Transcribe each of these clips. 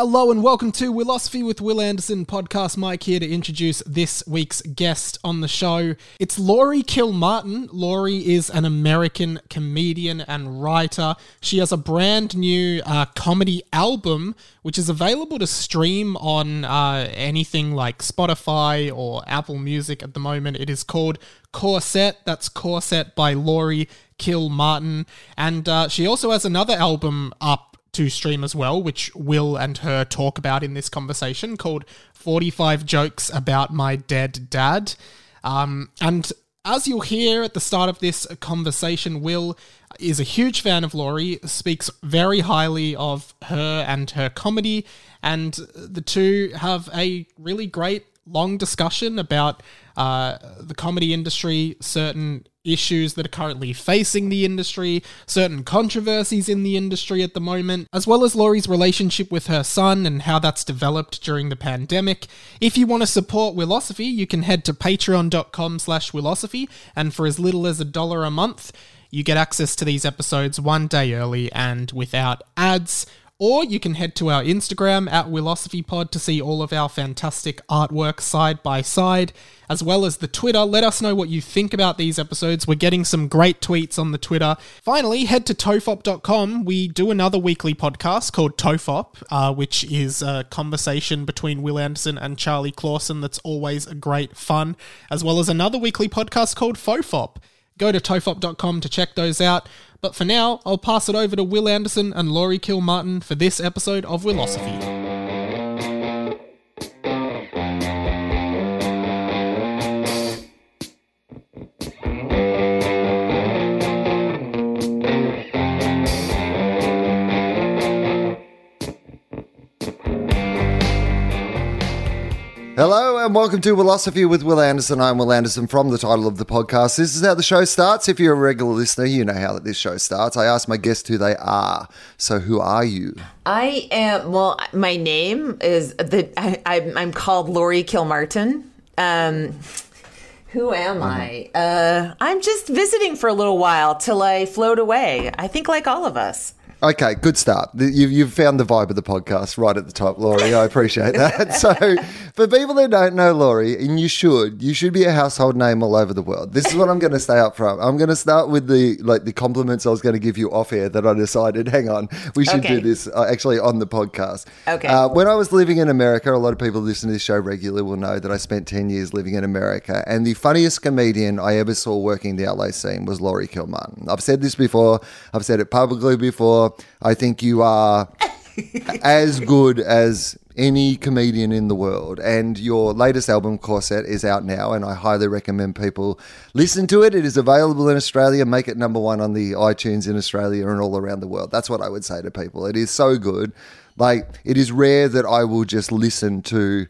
Hello and welcome to Wilosophy with Wil Anderson podcast. Mike here to introduce this week's guest on the show. It's Laurie Kilmartin. Laurie is an American comedian and writer. She has a brand new uh, comedy album which is available to stream on uh, anything like Spotify or Apple Music at the moment. It is called Corset. That's Corset by Laurie Kilmartin. And uh, she also has another album up to stream as well, which Wil and her talk about in this conversation, called 45 Jokes About My Dead Dad. Um, and as you'll hear at the start of this conversation, Wil is a huge fan of Laurie, speaks very highly of her and her comedy, and the two have a really great long discussion about uh, the comedy industry, certain issues that are currently facing the industry, certain controversies in the industry at the moment, as well as Laurie's relationship with her son and how that's developed during the pandemic. If you want to support Wilosophy, you can head to patreon.com slash Wilosophy, and for as little as a dollar a month, you get access to these episodes one day early and without ads. Or you can head to our Instagram at WilosophyPod to see all of our fantastic artwork side by side, as well as the Twitter. Let us know what you think about these episodes. We're getting some great tweets on the Twitter. Finally, head to tofop.com. We do another weekly podcast called Tofop, uh, which is a conversation between Wil Anderson and Charlie Clausen that's always a great fun, as well as another weekly podcast called Fofop. Go to tofop.com to check those out. But for now, I'll pass it over to Wil Anderson and Laurie Kilmartin for this episode of Wilosophy. Hello and welcome to Wilosophy with Wil Anderson. I'm Wil Anderson from the title of the podcast. This is how the show starts. If you're a regular listener, you know how this show starts. I ask my guests who they are. So, who are you? I am. Well, my name is the. I, I'm, I'm called Laurie Kilmartin. Um, who am I? Uh, I'm just visiting for a little while till I float away. I think, like all of us. Okay, good start. You've, you've found the vibe of the podcast right at the top, Laurie. I appreciate that. so, for people that don't know Laurie, and you should, you should be a household name all over the world. This is what I'm going to stay up from. I'm going to start with the like the compliments I was going to give you off air that I decided. Hang on, we should Okay. do this uh, actually on the podcast. Okay. Uh, when I was living in America, a lot of people who listen to this show regularly will know that I spent ten years living in America, and the funniest comedian I ever saw working the LA scene was Laurie Kilmartin. I've said this before. I've said it publicly before. I think you are as good as any comedian in the world. And your latest album, Corset, is out now, and I highly recommend people listen to it. It is available in Australia. Make it number one on the iTunes in Australia and all around the world. That's what I would say to people. It is so good. Like, it is rare that I will just listen to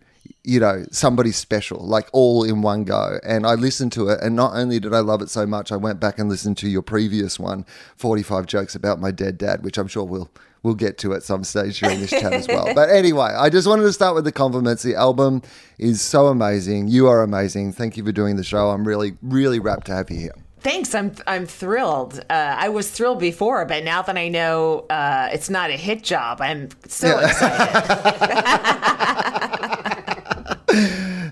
you know, somebody special, like all in one go. And I listened to it, and not only did I love it so much, I went back and listened to your previous one, 45 Jokes About My Dead Dad, which I'm sure we'll we'll get to at some stage during this chat as well. But anyway, I just wanted to start with the compliments. The album is so amazing. You are amazing. Thank you for doing the show. I'm really, really rapt to have you here. Thanks. I'm I'm thrilled. Uh, I was thrilled before, but now that I know uh, it's not a hit job, I'm so excited.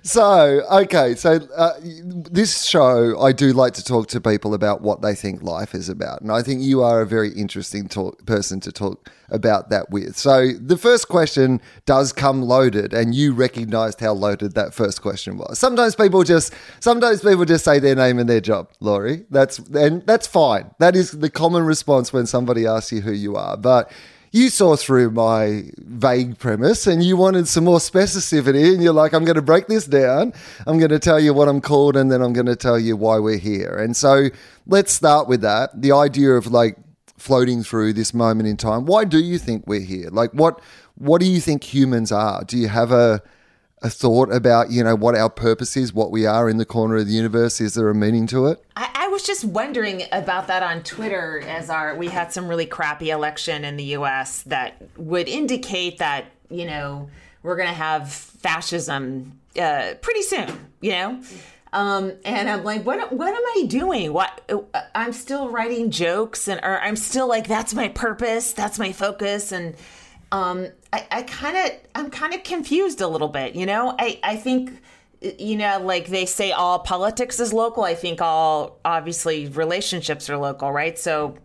So, okay, so uh, this show, I do like to talk to people about what they think life is about. And I think you are a very interesting talk, person to talk about that with. So, the first question does come loaded, and you recognized how loaded that first question was. Sometimes people just, sometimes people just say their name and their job, Laurie. That's, and that's fine. That is the common response when somebody asks you who you are. But you saw through my vague premise and you wanted some more specificity and you're like i'm going to break this down. I'm going to tell you what i'm called and then i'm going to tell you why we're here. And so let's start with that. The idea of like floating through this moment in time. Why do you think we're here? Like what what do you think humans are? Do you have a a thought about you know what our purpose is what we are in the corner of the universe is there a meaning to it I, I was just wondering about that on Twitter as our we had some really crappy election in the U.S. that would indicate that you know we're gonna have fascism uh, pretty soon. You know. Um, and I'm like, what? What am I doing? What? I'm still writing jokes, and or I'm still like, that's my purpose, that's my focus, and um, I, I kind of I'm kind of confused a little bit. You know, I I think you know like they say all politics is local. I think all obviously relationships are local, right? So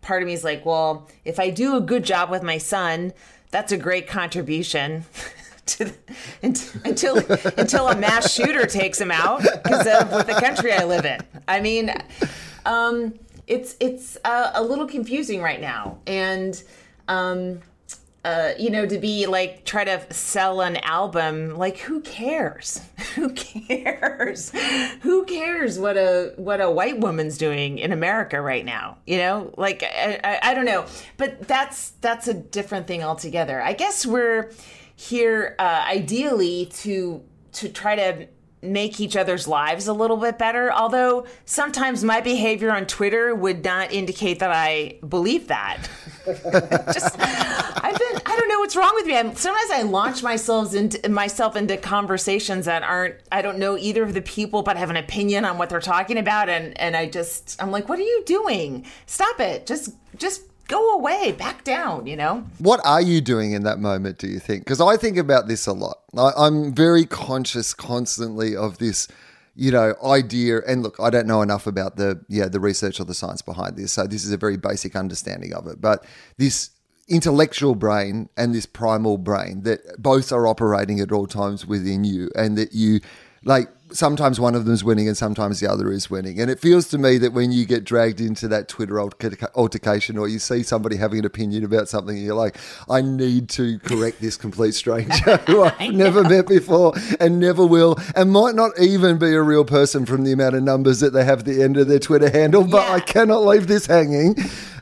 part of me is like, well, if I do a good job with my son, that's a great contribution. to, until until a mass shooter takes him out because of the country I live in. I mean, um, it's it's uh, a little confusing right now, and um, uh, you know, to be like try to sell an album, like who cares? who cares? who cares what a what a white woman's doing in America right now? You know, like I, I, I don't know, but that's that's a different thing altogether. I guess we're here uh, ideally to to try to make each other's lives a little bit better. Although sometimes my behavior on Twitter would not indicate that I believe that. Just, I've been, I don't know what's wrong with me. I'm, sometimes I launch myself into myself into conversations that aren't, I don't know either of the people, but I have an opinion on what they're talking about. And, and I just, I'm like, what are you doing? Stop it. Just, just go away, back down, you know? What are you doing in that moment, do you think? Because I think about this a lot. I, I'm very conscious constantly of this you know idea and look i don't know enough about the yeah the research or the science behind this so this is a very basic understanding of it. But this intellectual brain and this primal brain that both are operating at all times within you and that you like sometimes one of them is winning and sometimes the other is winning. And it feels to me that when you get dragged into that Twitter altercation or you see somebody having an opinion about something, you're like, I need to correct this complete stranger who I've never met before and never will, and might not even be a real person from the amount of numbers that they have at the end of their Twitter handle, but yeah. I cannot leave this hanging.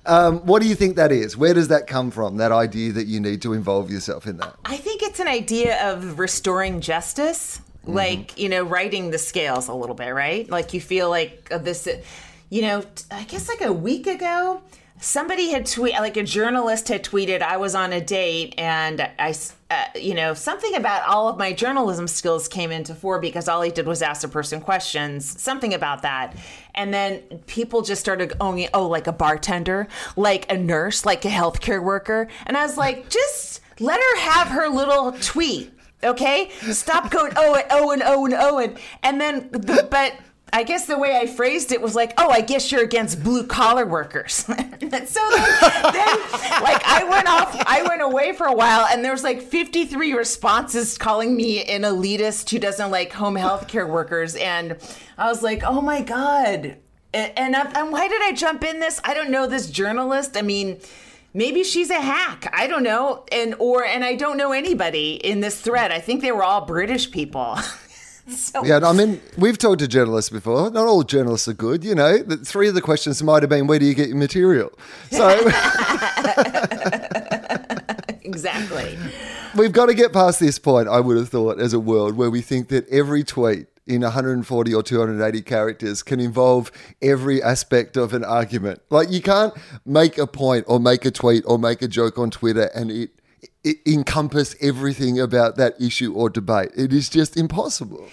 Um, what do you think that is? Where does that come from? That idea that you need to involve yourself in that? I think it's an idea of restoring justice mm-hmm. like you know righting the scales a little bit right? Like you feel like uh, this you know i guess like a week ago somebody had tweet like a journalist had tweeted i was on a date and i uh, you know something about all of my journalism skills came into fore because all he did was ask a person questions something about that. And then people just started owning oh like a bartender like a nurse like a healthcare worker. And i was like just let her have her little tweet Okay, stop going oh and oh and oh and oh and and then the, but I guess the way I phrased it was like, oh, I guess you're against blue collar workers. so then, then, like, I went off, I went away for a while, and there was like 53 responses calling me an elitist who doesn't like home health care workers. And I was like, oh my God. And, and, and why did I jump in this? I don't know this journalist. I mean, maybe she's a hack. I don't know. And or and i don't know anybody in this thread. I think they were all british people. So. yeah i mean we've talked to journalists before. Not all journalists are good you know. The, three of the questions might have been where do you get your material? So exactly. We've got to get past this point i would have thought as a world where we think that every tweet in 140 or 280 characters can involve every aspect of an argument. Like you can't make a point or make a tweet or make a joke on Twitter and it, it encompass everything about that issue or debate. It is just impossible.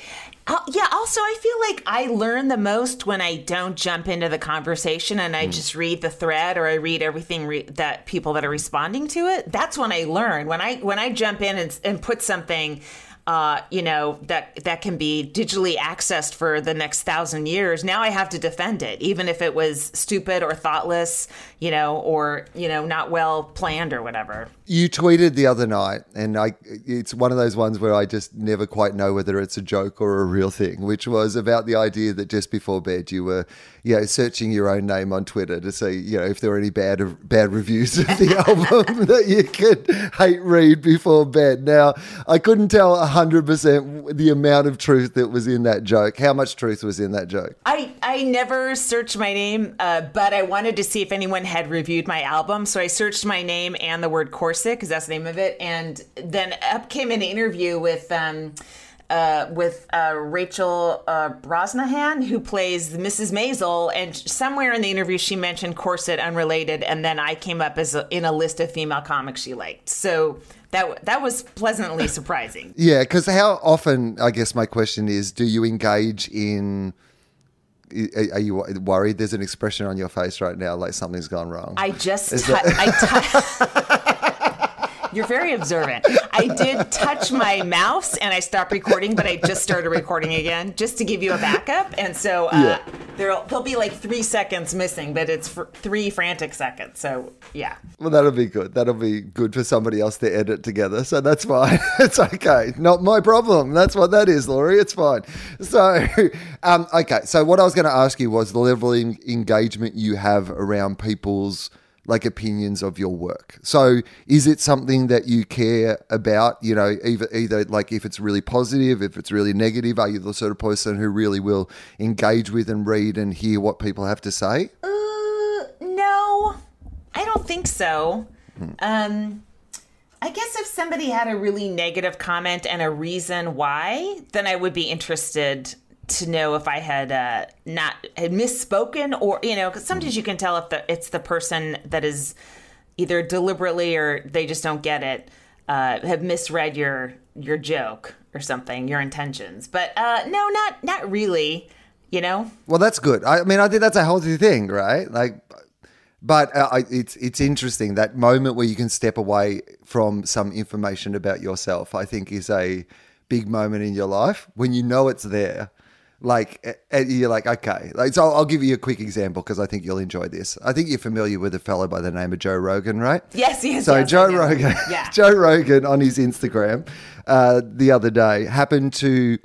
Uh, yeah, also, I feel like I learn the most when I don't jump into the conversation and I mm. just read the thread or I read everything re- that people that are responding to it. That's when I learn. When I when I jump in and, and put something uh, you know that that can be digitally accessed for the next thousand years. Now I have to defend it, even if it was stupid or thoughtless, you know, or you know not well planned or whatever. You tweeted the other night, and I it's one of those ones where I just never quite know whether it's a joke or a real thing, which was about the idea that just before bed you were, you know, searching your own name on Twitter to see, you know, if there were any bad bad reviews of the album that you could hate read before bed. Now I couldn't tell 100% the amount of truth that was in that joke. How much truth was in that joke? I, I never searched my name, uh, but I wanted to see if anyone had reviewed my album. So I searched my name and the word corset, because that's the name of it. And then up came an interview with. Um, uh, with uh, Rachel uh, Brosnahan, who plays Mrs. Maisel, and somewhere in the interview she mentioned corset unrelated, and then I came up as a, in a list of female comics she liked. So that that was pleasantly surprising. yeah, because how often? I guess my question is: Do you engage in? Are you worried? There's an expression on your face right now, like something's gone wrong. I just, t- I t- You're very observant. I did touch my mouse and I stopped recording, but I just started recording again just to give you a backup. And so uh, yeah. there'll, there'll be like three seconds missing, but it's for three frantic seconds. So yeah. Well, that'll be good. That'll be good for somebody else to edit together. So that's fine. it's okay. Not my problem. That's what that is, Laurie. It's fine. So, um, okay. So what I was going to ask you was the level of engagement you have around people's like opinions of your work. So is it something that you care about, you know, either either like if it's really positive, if it's really negative, are you the sort of person who really will engage with and read and hear what people have to say? Uh, no. I don't think so. Hmm. Um I guess if somebody had a really negative comment and a reason why, then I would be interested to know if I had uh, not had misspoken or you know because sometimes you can tell if the, it's the person that is either deliberately or they just don't get it uh, have misread your your joke or something your intentions. But uh, no not not really you know? Well that's good. I mean I think that's a healthy thing right? Like but uh, it's it's interesting. That moment where you can step away from some information about yourself I think is a big moment in your life when you know it's there like you're like okay. Like so i'll give you a quick example because i think you'll enjoy this. I think you're familiar with a fellow by the name of joe rogan right? Yes yes so yes, joe rogan yeah. joe rogan on his instagram uh, the other day happened to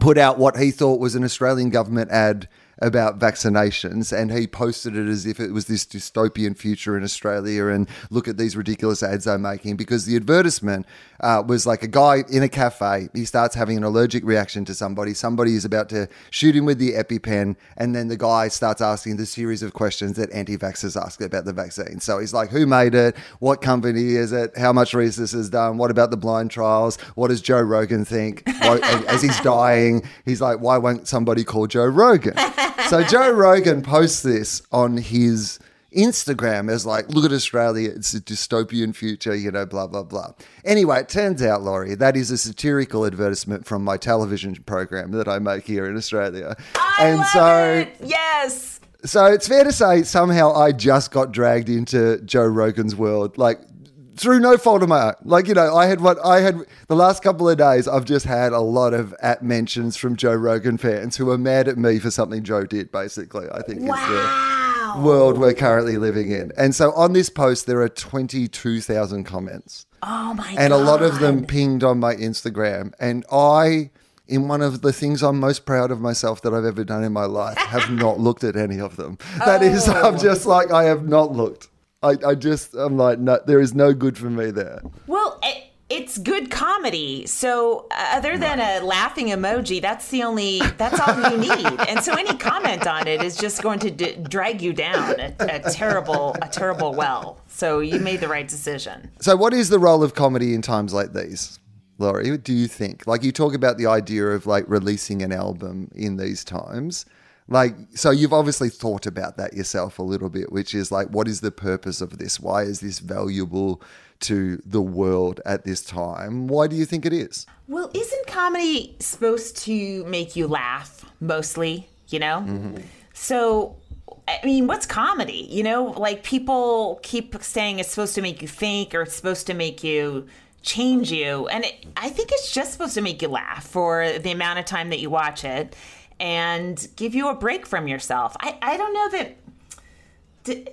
put out what he thought was an australian government ad about vaccinations and he posted it as if it was this dystopian future in Australia and look at these ridiculous ads I'm making because the advertisement uh, was like a guy in a cafe he starts having an allergic reaction to somebody somebody is about to shoot him with the EpiPen and then the guy starts asking the series of questions that anti-vaxxers ask about the vaccine. So he's like who made it? What company is it? How much research is done? What about the blind trials? What does Joe Rogan think? As he's dying he's like why won't somebody call Joe Rogan so Joe Rogan posts this on his Instagram as like, look at Australia, it's a dystopian future, you know, blah, blah, blah. Anyway, it turns out, Laurie, that is a satirical advertisement from my television program that I make here in Australia. I and love so it. yes. So it's fair to say somehow I just got dragged into Joe Rogan's world. Like through no fault of my own. Like, you know, I had what I had the last couple of days, I've just had a lot of at mentions from Joe Rogan fans who are mad at me for something Joe did, basically, I think wow. is the world we're currently living in. And so on this post, there are 22,000 comments. Oh my And God. a lot of them pinged on my Instagram. And I in one of the things I'm most proud of myself that I've ever done in my life, have not looked at any of them. That oh. is, I'm oh. just like, I have not looked. I, I just, I'm like, no, there is no good for me there. Well, it, it's good comedy. So uh, other than a laughing emoji, that's the only, that's all you need. and so any comment on it is just going to d- drag you down a, a terrible, a terrible well. So you made the right decision. So what is the role of comedy in times like these? Laurie, what do you think? Like you talk about the idea of like releasing an album in these times. Like, so you've obviously thought about that yourself a little bit, which is like, what is the purpose of this? Why is this valuable to the world at this time? Why do you think it is? Well, isn't comedy supposed to make you laugh mostly, you know? Mm-hmm. So, I mean, what's comedy? You know, like people keep saying it's supposed to make you think or it's supposed to make you change you. And it, I think it's just supposed to make you laugh for the amount of time that you watch it and give you a break from yourself. I, I don't know that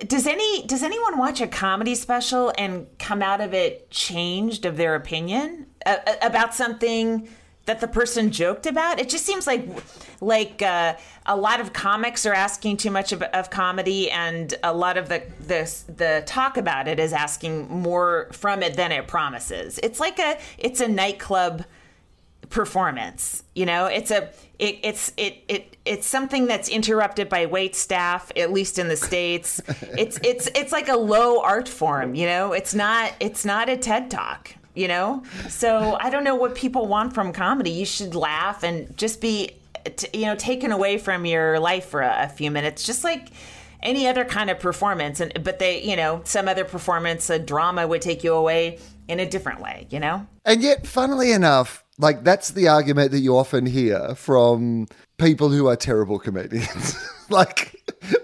does any does anyone watch a comedy special and come out of it changed of their opinion uh, about something that the person joked about it just seems like like uh, a lot of comics are asking too much of, of, comedy and a lot of the, the the talk about it is asking more from it than it promises it's like a it's a nightclub performance. You know, it's a it, it's it it it's something that's interrupted by wait staff, at least in the states. it's it's it's like a low art form. You know, it's not it's not a TED talk. You know, so I don't know what people want from comedy. You should laugh and just be, you know, taken away from your life for a, a few minutes, just like any other kind of performance and but they you know some other performance a drama would take you away in a different way you know and yet funnily enough like that's the argument that you often hear from people who are terrible comedians. like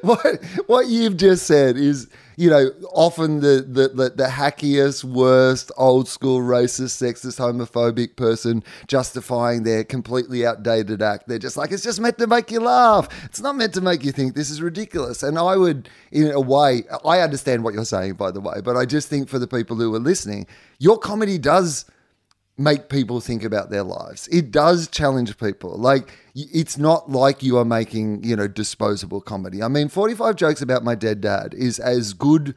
what what you've just said is you know, often the, the, the, the hackiest, worst, old school, racist, sexist, homophobic person justifying their completely outdated act. They're just like, it's just meant to make you laugh. It's not meant to make you think this is ridiculous. And I would, in a way, I understand what you're saying, by the way, but I just think for the people who are listening, your comedy does make people think about their lives. It does challenge people. Like it's not like you are making, you know, disposable comedy. I mean, 45 jokes about my dead dad is as good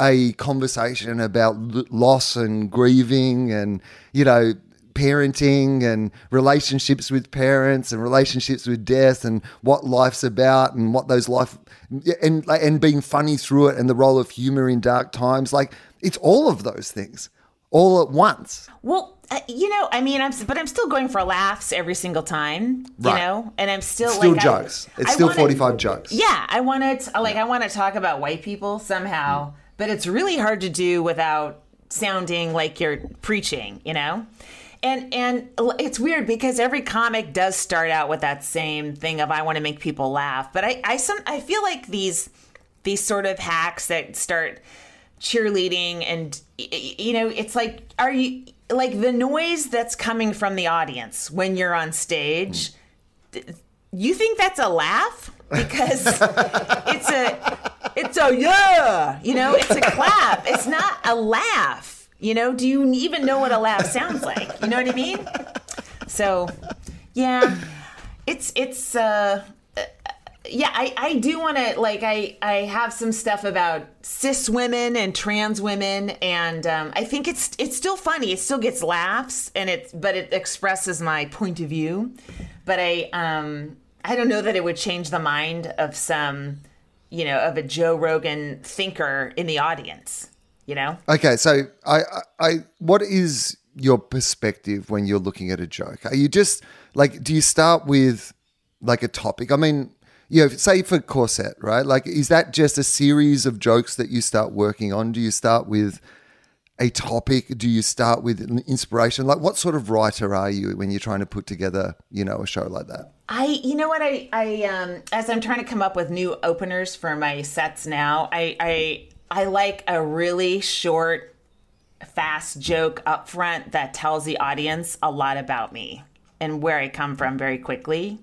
a conversation about loss and grieving and, you know, parenting and relationships with parents and relationships with death and what life's about and what those life and and being funny through it and the role of humor in dark times like it's all of those things all at once. Well, uh, you know, I mean, I'm but I'm still going for laughs every single time, you right. know, and I'm still still like jokes. I, it's I still wanna, 45 jokes. Yeah, I want to like I want to talk about white people somehow, mm. but it's really hard to do without sounding like you're preaching, you know. And and it's weird because every comic does start out with that same thing of I want to make people laugh, but I I some I feel like these these sort of hacks that start cheerleading and you know it's like are you like the noise that's coming from the audience when you're on stage you think that's a laugh? Because it's a it's a yeah you know it's a clap. It's not a laugh you know? Do you even know what a laugh sounds like? You know what i mean? So yeah. It's it's uh yeah, I, I do want to like I I have some stuff about cis women and trans women, and um, I think it's it's still funny. It still gets laughs, and it but it expresses my point of view. But I um I don't know that it would change the mind of some you know of a Joe Rogan thinker in the audience. You know. Okay, so I I, I what is your perspective when you're looking at a joke? Are you just like do you start with like a topic? I mean you know, say for corset, right? Like, is that just a series of jokes that you start working on? Do you start with a topic? Do you start with inspiration? Like, what sort of writer are you when you're trying to put together, you know, a show like that? I, you know what, I, I, um, as I'm trying to come up with new openers for my sets now, I, I, I like a really short, fast joke up front that tells the audience a lot about me and where I come from very quickly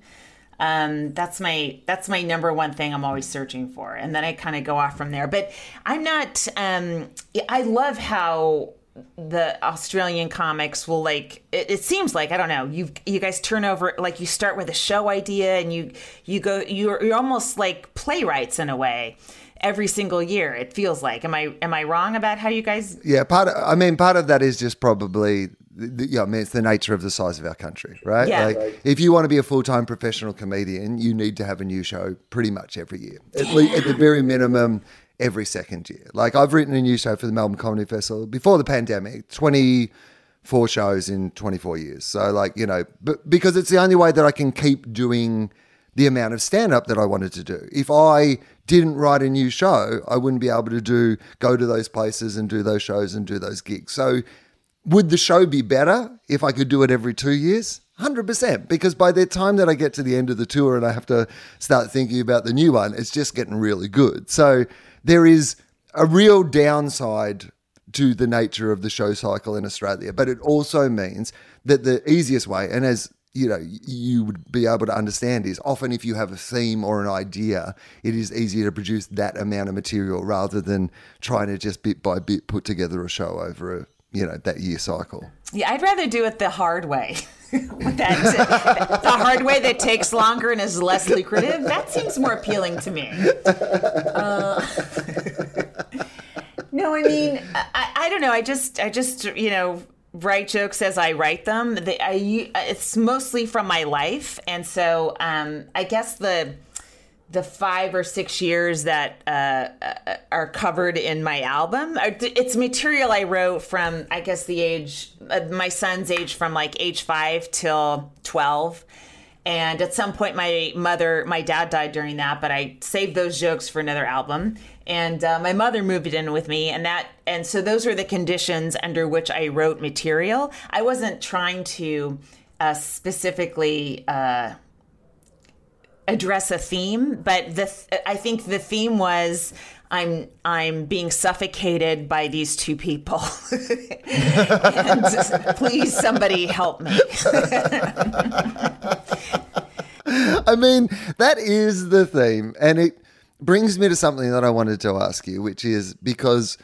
um, that's my that's my number one thing I'm always searching for, and then I kind of go off from there. But I'm not. Um, I love how the Australian comics will like it, it, seems like I don't know you you guys turn over like you start with a show idea and you you go you're, you're almost like playwrights in a way every single year it feels like am I am I wrong about how you guys yeah part of, I mean part of that is just probably yeah, I mean, it's the nature of the size of our country, right? Yeah. Like, if you want to be a full time professional comedian, you need to have a new show pretty much every year, at, least, at the very minimum, every second year. Like, I've written a new show for the Melbourne Comedy Festival before the pandemic, 24 shows in 24 years. So, like, you know, but because it's the only way that I can keep doing the amount of stand up that I wanted to do. If I didn't write a new show, I wouldn't be able to do go to those places and do those shows and do those gigs. So would the show be better if I could do it every two years? 100%. Because by the time that I get to the end of the tour and I have to start thinking about the new one, it's just getting really good. So there is a real downside to the nature of the show cycle in Australia, but it also means that the easiest way, and as you know, you would be able to understand is often if you have a theme or an idea, it is easier to produce that amount of material rather than trying to just bit by bit put together a show over a you know that year cycle. Yeah, I'd rather do it the hard way. that, the hard way that takes longer and is less lucrative. That seems more appealing to me. Uh, no, I mean, I, I don't know. I just, I just, you know, write jokes as I write them. They, I, it's mostly from my life, and so um, I guess the the five or six years that uh, uh, are covered in my album. Uh, it's material I wrote from, I guess, the age, uh, my son's age from like age five till 12. And at some point, my mother, my dad died during that, but I saved those jokes for another album. And uh, my mother moved in with me, and that, and so those were the conditions under which I wrote material. I wasn't trying to uh, specifically address a theme, but the th- I think the theme was I'm I'm being suffocated by these two people, and please somebody help me. I mean, that is the theme, and it brings me to something that I wanted to ask you, which is because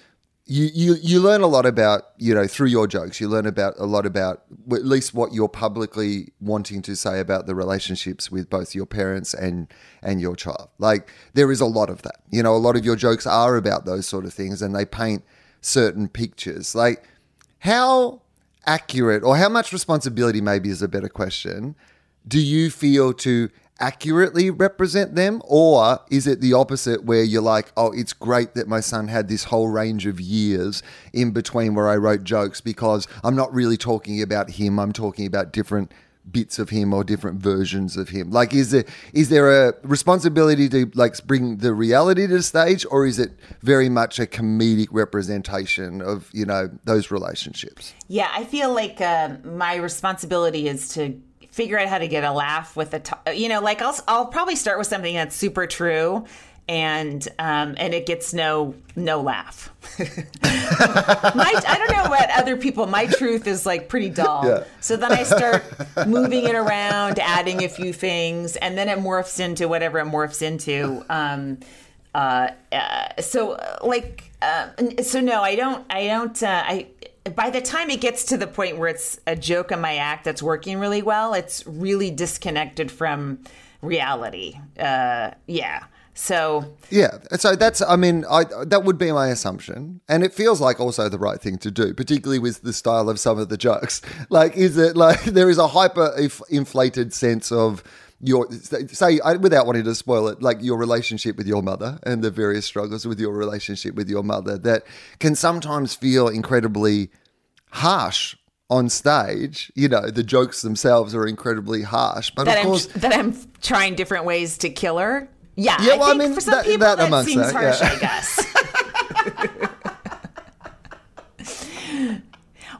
you, you you learn a lot about you know through your jokes you learn about a lot about at least what you're publicly wanting to say about the relationships with both your parents and and your child. Like there is a lot of that. You know a lot of your jokes are about those sort of things and they paint certain pictures. Like how accurate or how much responsibility maybe is a better question do you feel to accurately represent them or is it the opposite where you're like oh it's great that my son had this whole range of years in between where I wrote jokes because I'm not really talking about him I'm talking about different bits of him or different versions of him. Like is there is there a responsibility to like bring the reality to the stage or is it very much a comedic representation of you know those relationships? Yeah i feel like uh, my responsibility is to figure out how to get a laugh with the, t- you know, like I'll I'll probably start with something that's super true, and um, and it gets no no laugh. my, I don't know what other people. My truth is like pretty dull. Yeah. So then I start moving it around, adding a few things, and then it morphs into whatever it morphs into. Um, uh, uh, so uh, like uh, so no, I don't. I don't. Uh, I by the time it gets to the point where it's a joke in my act that's working really well, it's really disconnected from reality. Uh, yeah. So yeah, so that's I mean I that would be my assumption, and it feels like also the right thing to do, particularly with the style of some of the jokes. Like, is it like there is a hyper inflated sense of your say without wanting to spoil it like your relationship with your mother and the various struggles with your relationship with your mother that can sometimes feel incredibly harsh on stage. You know the jokes themselves are incredibly harsh but that of course I'm, that I'm trying different ways to kill her? Yeah, yeah well, I, I mean, for some that, people that, that seems that, harsh yeah. I guess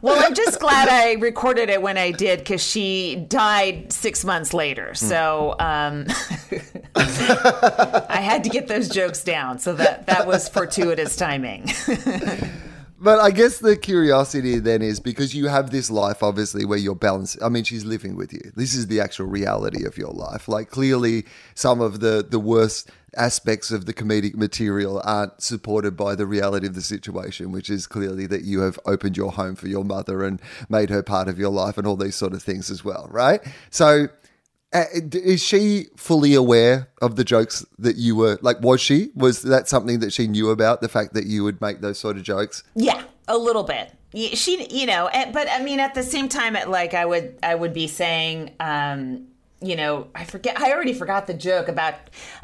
Well, I'm just glad I recorded it when I did because she died six months later. Hmm. So um, I had to get those jokes down. So that that was fortuitous timing. but I guess the curiosity then is because you have this life, obviously, where you're balanced. I mean, she's living with you. This is the actual reality of your life. Like, clearly, some of the the worst aspects of the comedic material aren't supported by the reality of the situation, which is clearly that you have opened your home for your mother and made her part of your life and all these sort of things as well, right? So, is she fully aware of the jokes that you were like? Was she? Was that something that she knew about the fact that you would make those sort of jokes? Yeah, a little bit. She, you know, but I mean, at the same time, like I would, I would be saying, um, you know, I forget. I already forgot the joke about.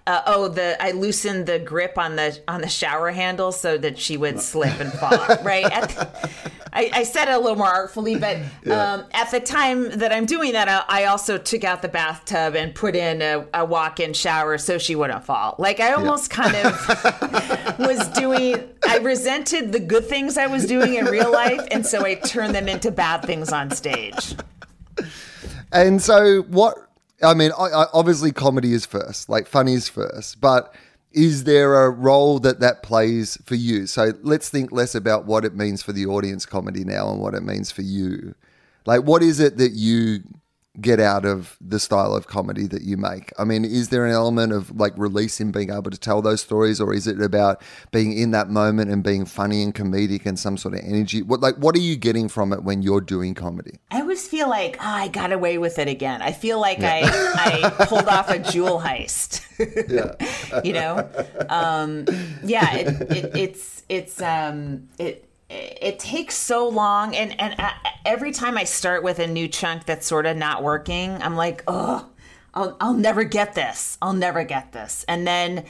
Uh, oh, the I loosened the grip on the on the shower handle so that she would slip and fall. right. The, I, I, said it a little more artfully, but yeah. um, at the time that I'm doing that, I, I, also took out the bathtub and put in a, a walk-in shower so she wouldn't fall. Like I almost yeah. kind of was doing. I resented the good things I was doing in real life, and so I turned them into bad things on stage. And so, what I mean, I, I, obviously comedy is first, like funny is first, but is there a role that that plays for you? So let's think less about what it means for the audience comedy now and what it means for you. Like, what is it that you get out of the style of comedy that you make? I mean, is there an element of like releasing being able to tell those stories, or is it about being in that moment and being funny and comedic and some sort of energy? What like what are you getting from it when you're doing comedy? I always feel like oh, I got away with it again. I feel like yeah. I I pulled off a jewel heist. yeah, you know, um, yeah. It, it, it's it's um it it takes so long and and every time i start with a new chunk that's sort of not working i'm like oh i'll, I'll never get this. I'll never get this. And then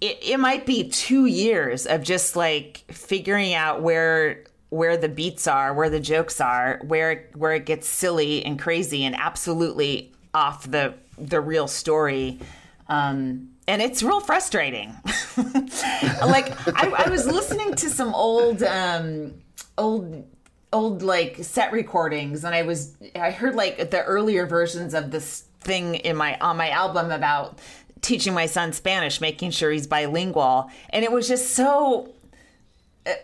it, it might be two years of just like figuring out where where the beats are where the jokes are where where it gets silly and crazy and absolutely off the the real story. Um and it's real frustrating. like I, I, was listening to some old, um, old, old like set recordings, and I was I heard like the earlier versions of this thing in my on my album about teaching my son Spanish, making sure he's bilingual, and it was just so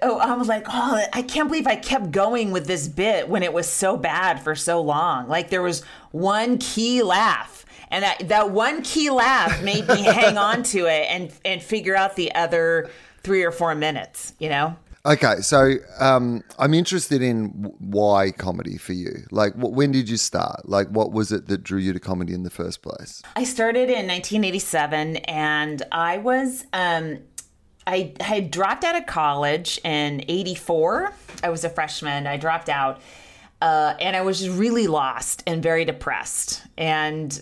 oh, I was like, oh, I can't believe I kept going with this bit when it was so bad for so long. Like there was one key laugh, and that that one key laugh made me hang on to it and and figure out the other three or four minutes. You know. Okay, so um, I'm interested in why comedy for you. Like, when did you start? Like, what was it that drew you to comedy in the first place? I started in 1987, and I was um, I had dropped out of college in 84. I was a freshman. I dropped out. Uh, and I was just really lost and very depressed. And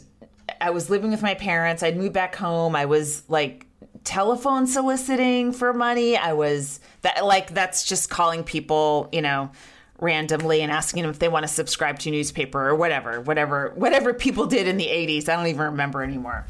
I was living with my parents. I'd moved back home. I was like telephone soliciting for money. I was that like that's just calling people, you know, randomly and asking them if they want to subscribe to a newspaper or whatever, whatever, whatever people did in the 80s. I don't even remember anymore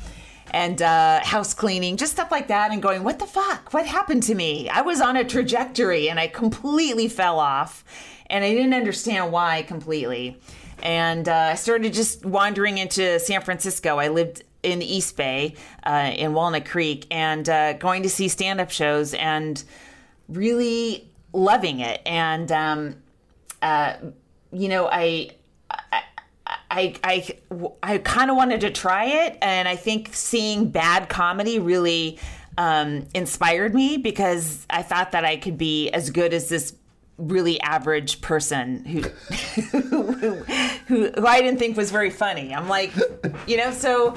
and uh, house cleaning, just stuff like that, and going, what the fuck? What happened to me? I was on a trajectory and I completely fell off, and I didn't understand why completely. And uh, I started just wandering into San Francisco. I lived in the East Bay, uh, in Walnut Creek, and uh, going to see stand up shows and really loving it. And, um, uh, you know, I, I I I I kind of wanted to try it, and I think seeing bad comedy really um, inspired me because I thought that I could be as good as this really average person who, who, who, who I didn't think was very funny. I'm like, you know, so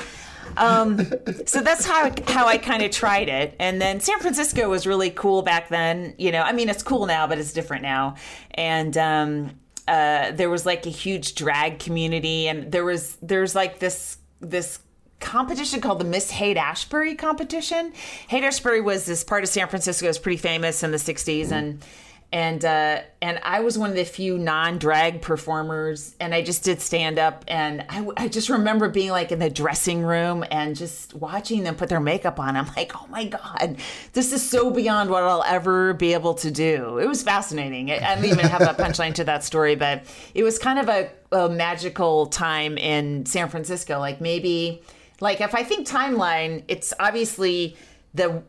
um, so that's how how I kind of tried it. And then San Francisco was really cool back then. You know, I mean, it's cool now, but it's different now. And um, uh, there was like a huge drag community, and there was there's like this this competition called the Miss Haight Ashbury competition. Haight Ashbury was this part of San Francisco. Was pretty famous in the '60s, and and uh, and I was one of the few non-drag performers, and I just did stand up, and I, I just remember being like in the dressing room and just watching them put their makeup on. I'm like, oh my god, this is so beyond what I'll ever be able to do. It was fascinating. I, don't even have a punchline to that story, but it was kind of a, a magical time in San Francisco. Like maybe, like if I think timeline, it's obviously the.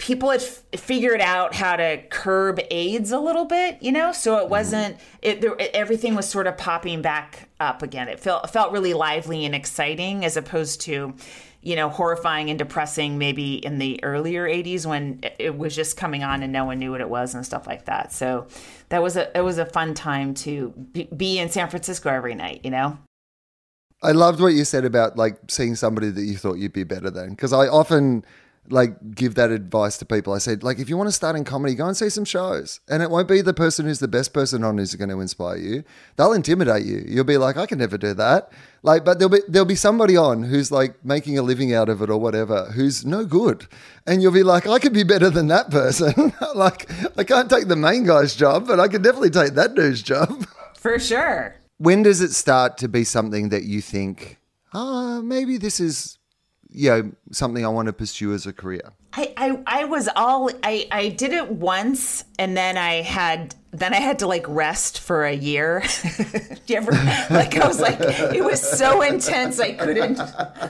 People had f- figured out how to curb AIDS a little bit, you know, so it mm-hmm. wasn't it, there, it, everything was sort of popping back up again. It felt felt really lively and exciting as opposed to, you know, horrifying and depressing maybe in the earlier 80s when it was just coming on and no one knew what it was and stuff like that. So that was a it was a fun time to be, be in San Francisco every night, you know. I loved what you said about like seeing somebody that you thought you'd be better than because I often like give that advice to people. I said, like, if you want to start in comedy, go and see some shows. And it won't be the person who's the best person on who's going to inspire you. They'll intimidate you. You'll be like, I can never do that. Like, but there'll be there'll be somebody on who's like making a living out of it or whatever, who's no good. And you'll be like, I could be better than that person. like, I can't take the main guy's job, but I could definitely take that dude's job. For sure. When does it start to be something that you think, ah, oh, maybe this is you know something I want to pursue as a career? I, I, I was all I, I did it once and then I had then I had to like rest for a year. Do you ever like I was like it was so intense I couldn't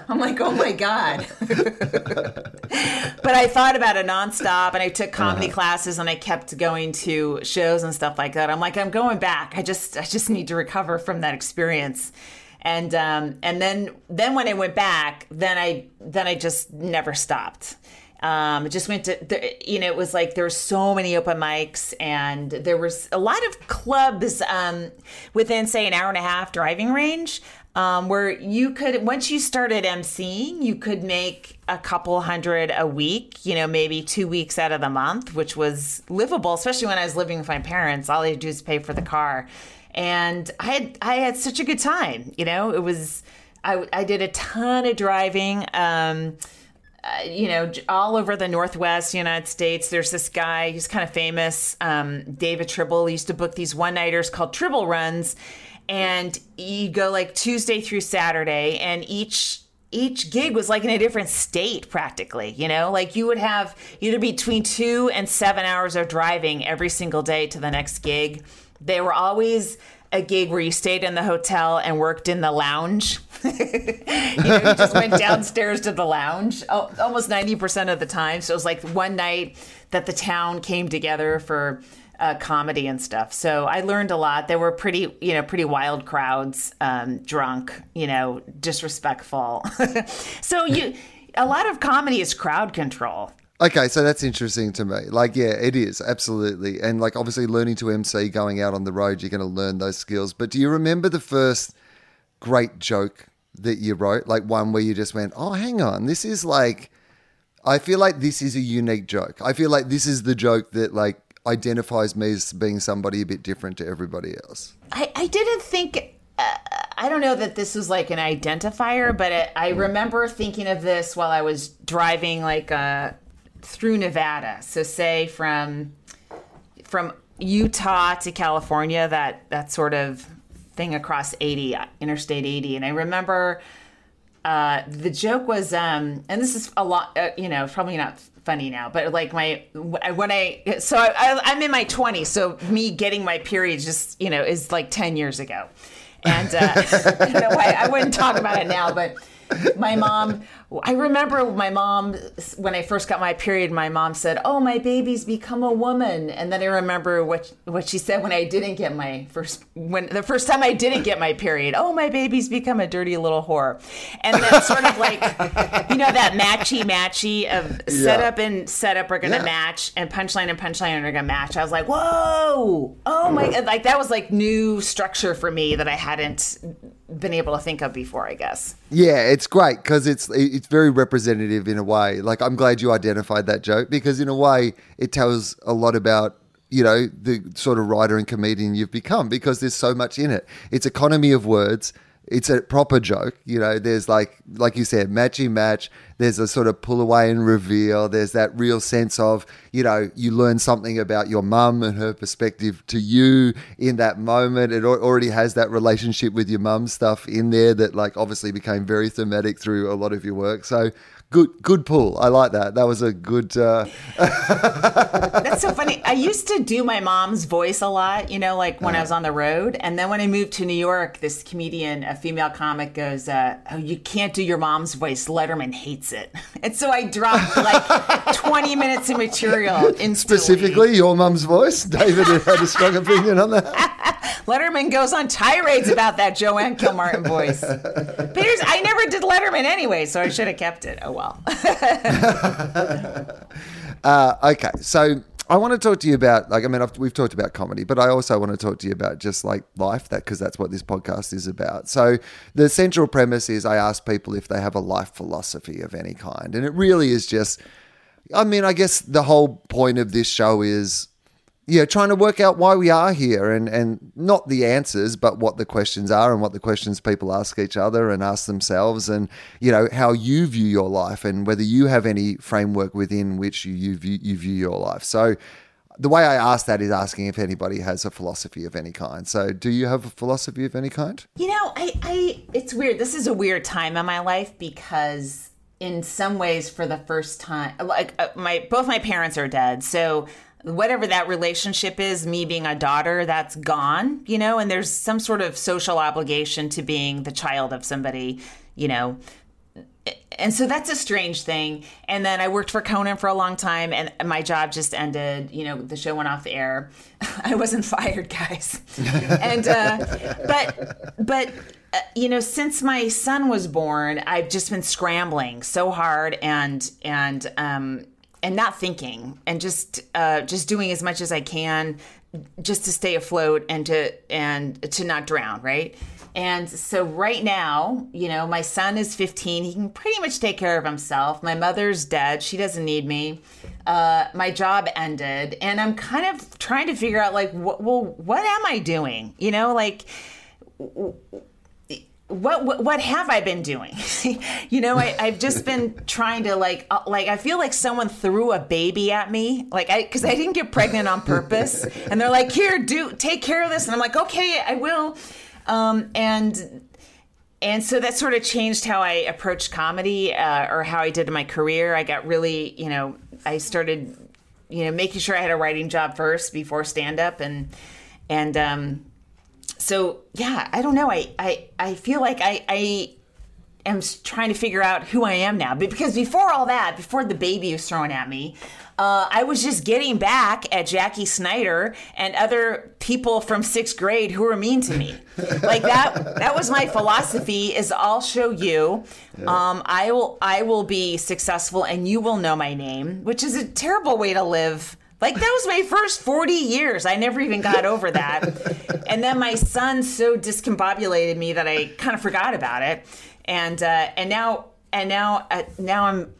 I'm like, oh my God. but I thought about it nonstop and I took comedy uh-huh. classes and I kept going to shows and stuff like that. I'm like, I'm going back. I just I just need to recover from that experience and um, and then then when I went back, then I then I just never stopped. Um, just went to the, you know it was like there were so many open mics and there was a lot of clubs um, within say an hour and a half driving range um, where you could once you started emceeing you could make a couple hundred a week you know maybe two weeks out of the month which was livable especially when i was living with my parents all i had to do is pay for the car and I had I had such a good time. You know, it was I, I did a ton of driving. Um, uh, you know, all over the Northwest United States. There's this guy, he's kind of famous, um, David Tribble. He used to book these one nighters called Tribble Runs. And you go like Tuesday through Saturday, and each each gig was like in a different state practically you know like you would have either between two and seven hours of driving every single day to the next gig they were always a gig where you stayed in the hotel and worked in the lounge. you know, you just went downstairs to the lounge almost 90% of the time. So it was like one night that the town came together for uh, comedy and stuff. So I learned a lot. There were pretty, you know, pretty wild crowds, um, drunk, you know, disrespectful. so you, a lot of comedy is crowd control. Okay, so that's interesting to me. Like, yeah, it is absolutely, and like obviously learning to MC, going out on the road, you're going to learn those skills. But do you remember the first great joke that you wrote? Like one where you just went, "Oh, hang on, this is like." I feel like this is a unique joke. I feel like this is the joke that like identifies me as being somebody a bit different to everybody else. I, I didn't think uh, I don't know that this was like an identifier, but it, I remember thinking of this while I was driving like uh, through Nevada. So say from from Utah to California, that that sort of thing across 80, Interstate 80. And I remember uh, the joke was, um, and this is a lot, uh, you know, probably not funny now, but like my when I so I, I'm in my 20s, so me getting my period just you know is like 10 years ago, and uh, I, I wouldn't talk about it now, but my mom I remember my mom when I first got my period. My mom said, "Oh, my baby's become a woman," and then I remember what what she said when I didn't get my first when the first time I didn't get my period. Oh, my baby's become a dirty little whore, and then sort of like you know that matchy matchy of yeah. setup and setup are gonna yeah. match, and punchline and punchline are gonna match. I was like, whoa, oh my, like that was like new structure for me that I hadn't been able to think of before. I guess. Yeah, it's great because it's it's very representative in a way. Like I'm glad you identified that joke because in a way it tells a lot about you know the sort of writer and comedian you've become because there's so much in it. It's economy of words it's a proper joke. You know, there's like like you said, matchy match. There's a sort of pull away and reveal. There's that real sense of you know you learn something about your mum and her perspective to you in that moment. It already has that relationship with your mum stuff in there that like obviously became very thematic through a lot of your work. So good good pull. I like that. That was a good. Uh... That's so funny. I used to do my mom's voice a lot, you know, like when uh I was on the road, and then when I moved to New York, this comedian, a female comic, goes, uh, "Oh, you can't do your mom's voice. Letterman hates it." And so I dropped like twenty minutes of material. Instantly. Specifically, your mom's voice. David had a strong opinion on that. Letterman goes on tirades about that Joanne Kilmartin voice. But here's, I never did Letterman anyway, so I should have kept it. Oh well. uh, okay, so I want to talk to you about, like, I mean, I've, we've talked about comedy, but I also want to talk to you about just like life, that because that's what this podcast is about. So the central premise is I ask people if they have a life philosophy of any kind, and it really is just. I mean, I guess the whole point of this show is yeah, trying to work out why we are here and, and not the answers, but what the questions are and what the questions people ask each other and ask themselves and, you know, how you view your life and whether you have any framework within which you, you, view, you view your life. So the way I ask that is asking if anybody has a philosophy of any kind. So do you have a philosophy of any kind? You know, I, I it's weird. This is a weird time in my life because in some ways for the first time like uh, my both my parents are dead. So whatever that relationship is, me being a daughter, that's gone, you know, and there's some sort of social obligation to being the child of somebody, you know. And so that's a strange thing. And then I worked for Conan for a long time and my job just ended, you know, the show went off the air. I wasn't fired, guys. and uh but but uh, you know, since my son was born, I've just been scrambling so hard and and um and not thinking and just uh, just doing as much as I can just to stay afloat and to and to not drown, right? And so right now, you know, my son is 15. He can pretty much take care of himself. My mother's dead. She doesn't need me. Uh, my job ended, and I'm kind of trying to figure out like, what, well, what am I doing? You know, like what, what, have I been doing? you know, I, have just been trying to like uh, like I feel like someone threw a baby at me, like I because I didn't get pregnant on purpose, and they're like, "Here, do take care of this," and I'm like, "Okay, I will," um, and and so that sort of changed how I approached comedy uh, or how I did my career. I got really, you know, I started, you know, making sure I had a writing job first before stand up, and and um, so yeah, I don't know. I I I feel like I I am trying to figure out who I am now. But because before all that, before the baby was thrown at me, uh, I was just getting back at Jackie Snyder and other people from sixth grade who were mean to me. like that. That was my philosophy. Is I'll show you. Um, I will. I will be successful, and you will know my name, which is a terrible way to live. Like that was my first 40 years. I never even got over that. and then my son so discombobulated me that I kind of forgot about it. And uh, and now and now uh, now I'm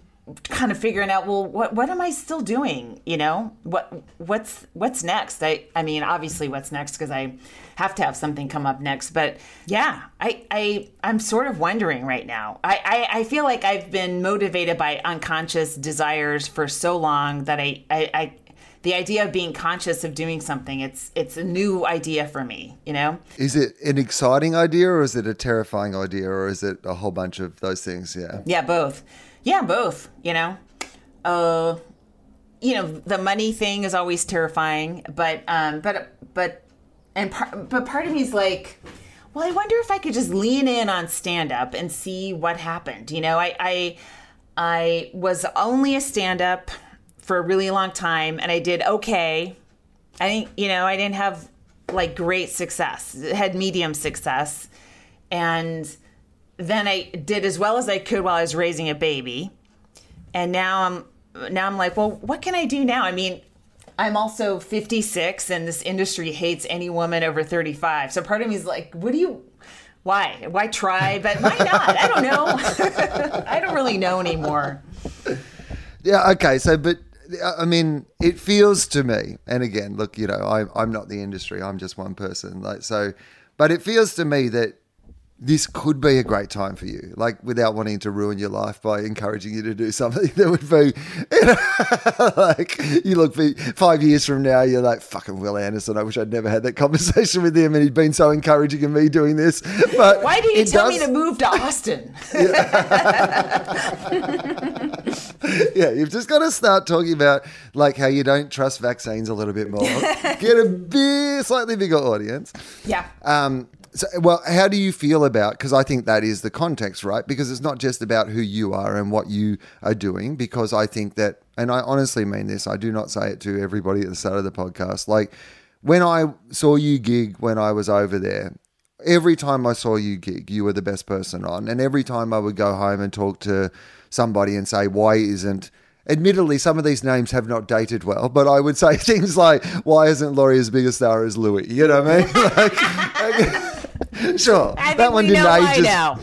kind of figuring out well what what am I still doing, you know? What what's what's next? I I mean, obviously what's next because I have to have something come up next, but yeah, I I I'm sort of wondering right now. I I, I feel like I've been motivated by unconscious desires for so long that I I, I the idea of being conscious of doing something it's it's a new idea for me you know Is it an exciting idea or is it a terrifying idea or is it a whole bunch of those things? Yeah. yeah both yeah both you know uh you know the money thing is always terrifying but um but but and part but part of me is like well i wonder if i could just lean in on stand up and see what happened you know i i i was only a stand up for a really long time and i did okay i you know i didn't have like great success It had medium success and then I did as well as I could while I was raising a baby. And now I'm now I'm like, well, what can I do now? I mean, I'm also 56 and this industry hates any woman over 35. So part of me is like, what do you why? Why try? But why not? I don't know. I don't really know anymore. Yeah. Okay. So, but I mean, it feels to me, and again, look, you know, I'm I'm not the industry. I'm just one person. Like so, but it feels to me that this could be a great time for you. Like without wanting to ruin your life by encouraging you to do something that would be, you know, like you look for five years from now, you're like fucking Wil Anderson. I wish I'd never had that conversation with him, and he'd been so encouraging of me doing this. But Why did you tell does- me to move to Austin? yeah, you've just got to start talking about like how you don't trust vaccines a little bit more. Get a big, slightly bigger audience. yeah. Um, so, well, how do you feel about? Because I think that is the context, right? Because it's not just about who you are and what you are doing. Because I think that, and I honestly mean this. I do not say it to everybody at the start of the podcast. Like when I saw you gig when I was over there, every time I saw you gig, you were the best person on. And every time I would go home and talk to somebody and say, why isn't, admittedly, some of these names have not dated well, but I would say things like, why isn't Laurie as big a star as Louis? You know what I mean? Like, sure. I that one didn't know age now.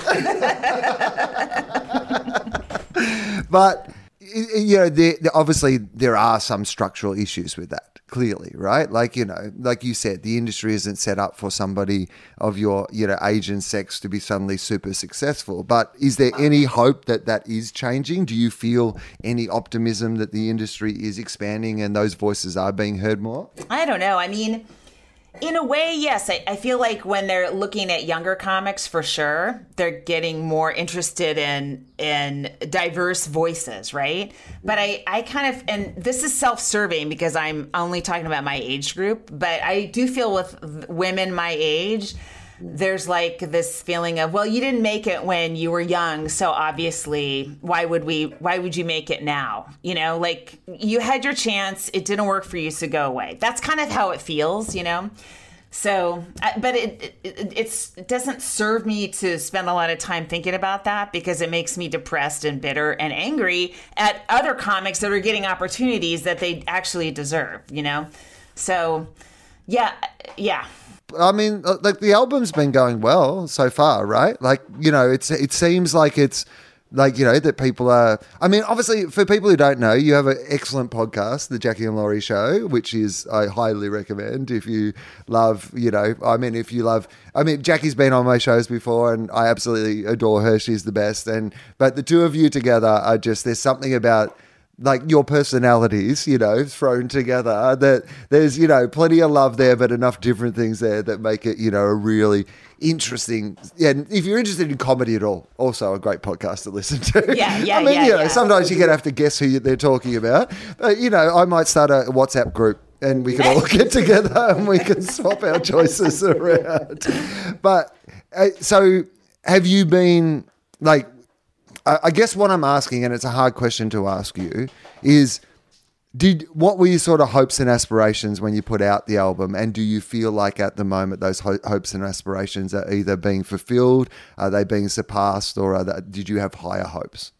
but you know, there, there- obviously there are some structural issues with that. Clearly, right? Like you know, like you said, the industry isn't set up for somebody of your you know age and sex to be suddenly super successful. But is there any hope that that is changing? Do you feel any optimism that the industry is expanding and those voices are being heard more? I don't know. I mean, in a way, yes. I, I feel like when they're looking at younger comics, for sure, they're getting more interested in in diverse voices, right? But I, I kind of, and this is self serving because I'm only talking about my age group. But I do feel with women my age, there's like this feeling of, well, you didn't make it when you were young, so obviously, why would we? Why would you make it now? You know, like you had your chance, it didn't work for you, so go away. That's kind of how it feels, you know. So, but it, it it doesn't serve me to spend a lot of time thinking about that because it makes me depressed and bitter and angry at other comics that are getting opportunities that they actually deserve. You know, so yeah, yeah. I mean, uh, like the album's been going well so far, right? Like, you know, it's it seems like it's like you know that people are. I mean, obviously, for people who don't know, you have an excellent podcast, the Jackie and Laurie Show, which is I highly recommend if you love. You know, I mean, if you love. I mean, Jackie's been on my shows before, and I absolutely adore her. She's the best. And but the two of you together are just there's something about like your personalities, you know, thrown together. That there's, you know, plenty of love there, but enough different things there that make it, you know, a really interesting. Yeah, and if you're interested in comedy at all, also a great podcast to listen to. Yeah, yeah, I mean, yeah, you know, yeah. sometimes you're gonna have to guess who they're talking about. But you know, I might start a WhatsApp group and we can all get together and we can swap our choices around. But uh, so, have you been like? I, guess what I'm asking, and it's a hard question to ask you, is did what were your sort of hopes and aspirations when you put out the album and do you feel like at the moment those ho- hopes and aspirations are either being fulfilled are they being surpassed or they, did you have higher hopes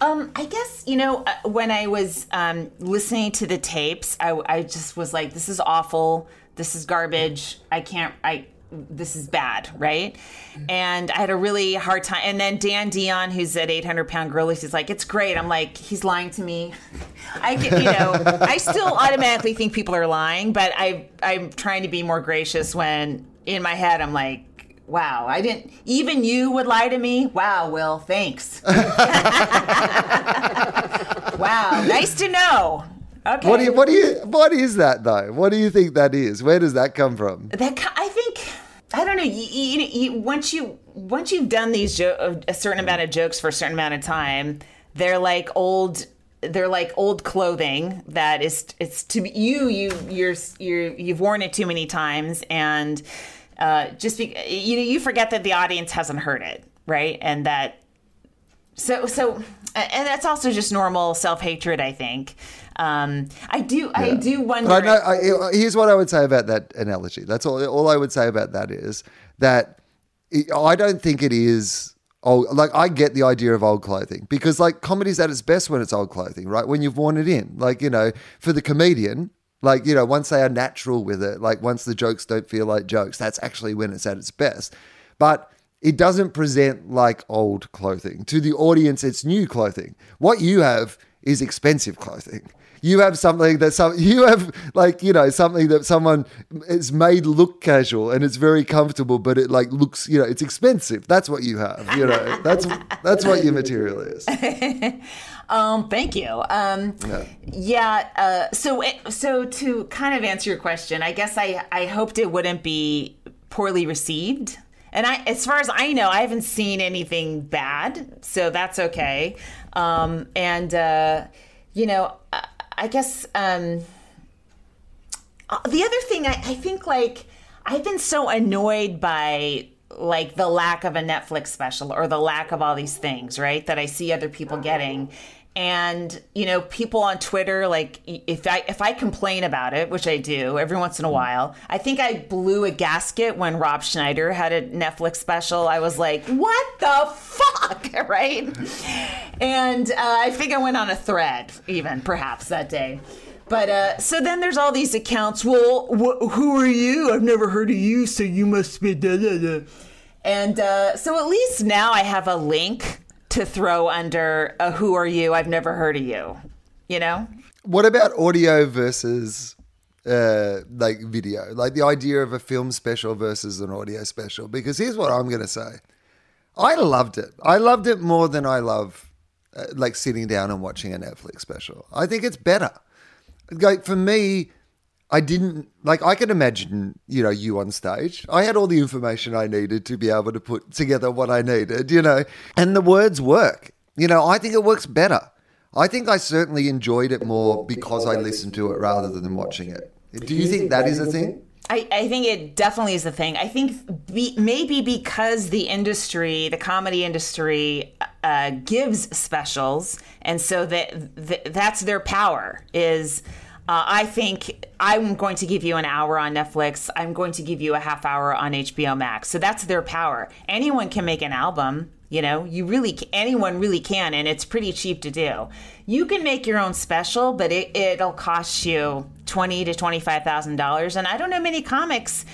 um, I guess you know uh, when I was um, listening to the tapes, I, I just was like, "This is awful. This is garbage. I can't. I this is bad, right? And I had a really hard time. And then Dan Dion, who's at 800 pound gorilla, he's like, it's great. I'm like, he's lying to me. I get, you know, I still automatically think people are lying, but I, I'm trying to be more gracious when in my head I'm like, wow, I didn't, even you would lie to me? Wow, Wil, thanks. wow, nice to know. Okay. What do you, what do you, what is that though? What do you think that is? Where does that come from? That I think I don't know. You, you, you, once you once you've done these jo- a certain amount of jokes for a certain amount of time, they're like old. They're like old clothing that is it's to you. You you're you're you've worn it too many times, and uh, just be, you you forget that the audience hasn't heard it, right? And that so so and that's also just normal self hatred. I think. Um, I do. Yeah. I do wonder. I know, I, here's what I would say about that analogy. That's all. All I would say about that is that I don't think it is. Oh, like I get the idea of old clothing because like comedy's at its best when it's old clothing, right? When you've worn it in, like you know, for the comedian, like you know, once they are natural with it, like once the jokes don't feel like jokes, that's actually when it's at its best. But it doesn't present like old clothing to the audience. It's new clothing. What you have is expensive clothing you have something that some you have like you know something that someone is made look casual and it's very comfortable, but it like looks you know it's expensive. That's what you have. You know that's that's what your material is. um, thank you. Um, yeah. yeah uh, so so to kind of answer your question, I guess I I hoped it wouldn't be poorly received. And I, as far as I know, I haven't seen anything bad, so that's okay. Um, and uh, you know, I guess um, uh, the other thing I, I think like I've been so annoyed by like the lack of a Netflix special or the lack of all these things, right? That I see other people getting. And you know, people on Twitter, like if I if I complain about it, which I do every once in a while, I think I blew a gasket when Rob Schneider had a Netflix special. I was like, "What the fuck?" right? And uh, I think I went on a thread, even perhaps that day. But uh, so then there's all these accounts. Well, wh- who are you? I've never heard of you, so you must be da da da. And uh, so at least now I have a link to throw under a "Who are you? I've never heard of you." You know. What about audio versus uh, like video? Like the idea of a film special versus an audio special? Because here's what I'm going to say. I loved it. I loved it more than I love uh, like sitting down and watching a Netflix special. I think it's better. Like for me, I didn't like I can imagine, you know, you on stage. I had all the information I needed to be able to put together what I needed, you know, and the words work. You know, I think it works better. I think I certainly enjoyed it more because I listened to it rather than watching it. Do you think that is a thing? I, I think it definitely is a thing. I think be, maybe because the industry, the comedy industry, uh, gives specials, and so that, that that's their power. Is uh, I think I'm going to give you an hour on Netflix. I'm going to give you a half hour on HBO Max. So that's their power. Anyone can make an album. You know, you really anyone really can, and it's pretty cheap to do. You can make your own special, but it, it'll cost you twenty to twenty five thousand dollars. And I don't know many comics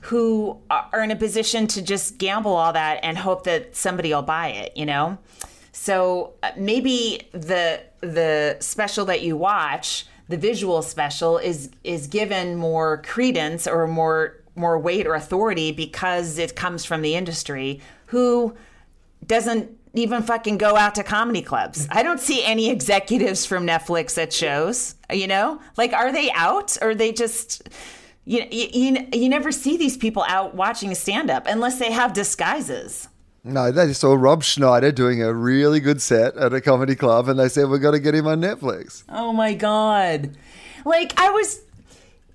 who are in a position to just gamble all that and hope that somebody will buy it. You know, so uh, maybe the the special that you watch, the visual special, is is given more credence or more more weight or authority because it comes from the industry who doesn't even fucking go out to comedy clubs. I don't see any executives from Netflix at shows, you know? Like, are they out or they just. You, you, you never see these people out watching a stand up unless they have disguises. No, they saw Rob Schneider doing a really good set at a comedy club and they said, We've got to get him on Netflix. Oh my God. Like, I was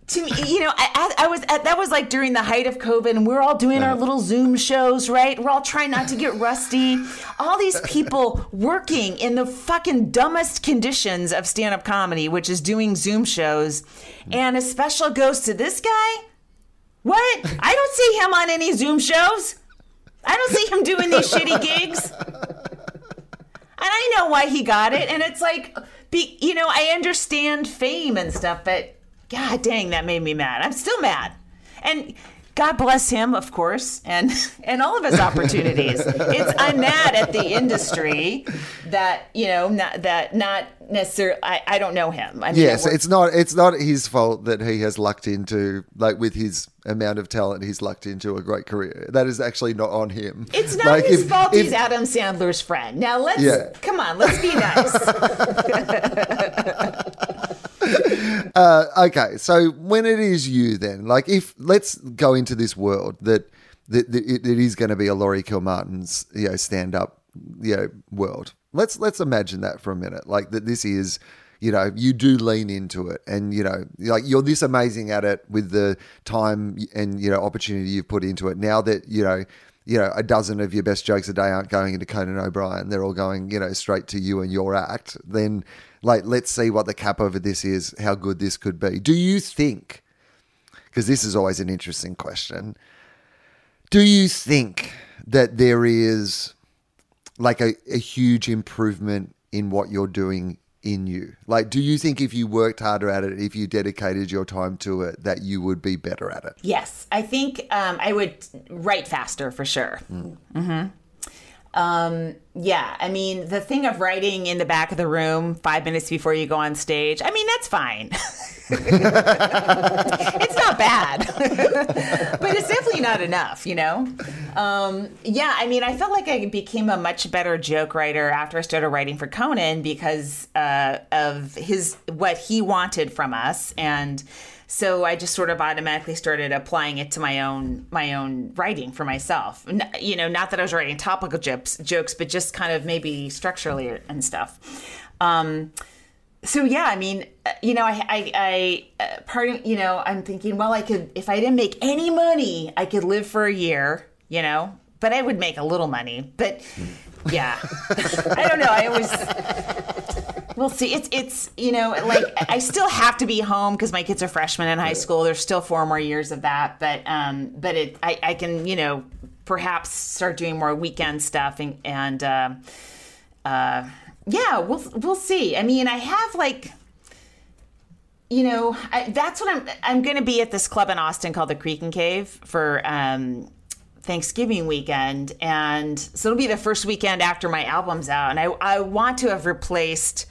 to me, you know, I, I was at, that was like during the height of COVID, and we're all doing our uh-huh. little Zoom shows, right? We're all trying not to get rusty. All these people working in the fucking dumbest conditions of stand-up comedy, which is doing Zoom shows, hmm. and a special goes to this guy. What? I don't see him on any Zoom shows. I don't see him doing these shitty gigs. And I know why he got it, and it's like, be, you know, I understand fame and stuff, but God dang, that made me mad. I'm still mad. And God bless him, of course, and and all of his opportunities. it's I'm mad at the industry that you know not, that not necessarily. I, I don't know him. I mean, yes, it's not it's not his fault that he has lucked into like with his amount of talent he's lucked into a great career. That is actually not on him. It's not like his if, fault. If, he's Adam Sandler's friend. Now let's yeah. come on. Let's be nice. uh, okay, so when it is you, then like if let's go into this world that that, that it, it is going to be a Laurie Kilmartin's you know stand up you know world. Let's let's imagine that for a minute, like that this is you know you do lean into it and you know like you're this amazing at it with the time and you know opportunity you've put into it now that you know you know a dozen of your best jokes a day aren't going into conan o'brien they're all going you know straight to you and your act then like let's see what the cap over this is, how good this could be. Do you think? Because this is always an interesting question. Do you think that there is like a, a huge improvement in what you're doing in you? Like, do you think if you worked harder at it, if you dedicated your time to it, that you would be better at it? Yes, I think um, I would write faster for sure. Mm. Mm-hmm. Um, yeah, I mean, the thing of writing in the back of the room five minutes before you go on stage, I mean, that's fine. it's not bad, but it's definitely not enough, you know? Um, yeah, I mean, I felt like I became a much better joke writer after I started writing for Conan because uh, of his what he wanted from us. And so I just sort of automatically started applying it to my own my own writing for myself. You know, not that I was writing topical jokes, jokes, but just kind of maybe structurally and stuff. Um, so yeah, I mean, uh, you know, I, I, I uh, part of, you know, I'm thinking, well, I could, if I didn't make any money, I could live for a year, you know, but I would make a little money. But yeah, I don't know. I always, We'll see. It's it's you know like I still have to be home because my kids are freshmen in high school. There's still four more years of that, but um, but it I, I can you know perhaps start doing more weekend stuff and and uh, uh, yeah, we'll we'll see. I mean, I have like you know I, that's what I'm I'm going to be at this club in Austin called the Creek and Cave for um, Thanksgiving weekend, and so it'll be the first weekend after my album's out, and I I want to have replaced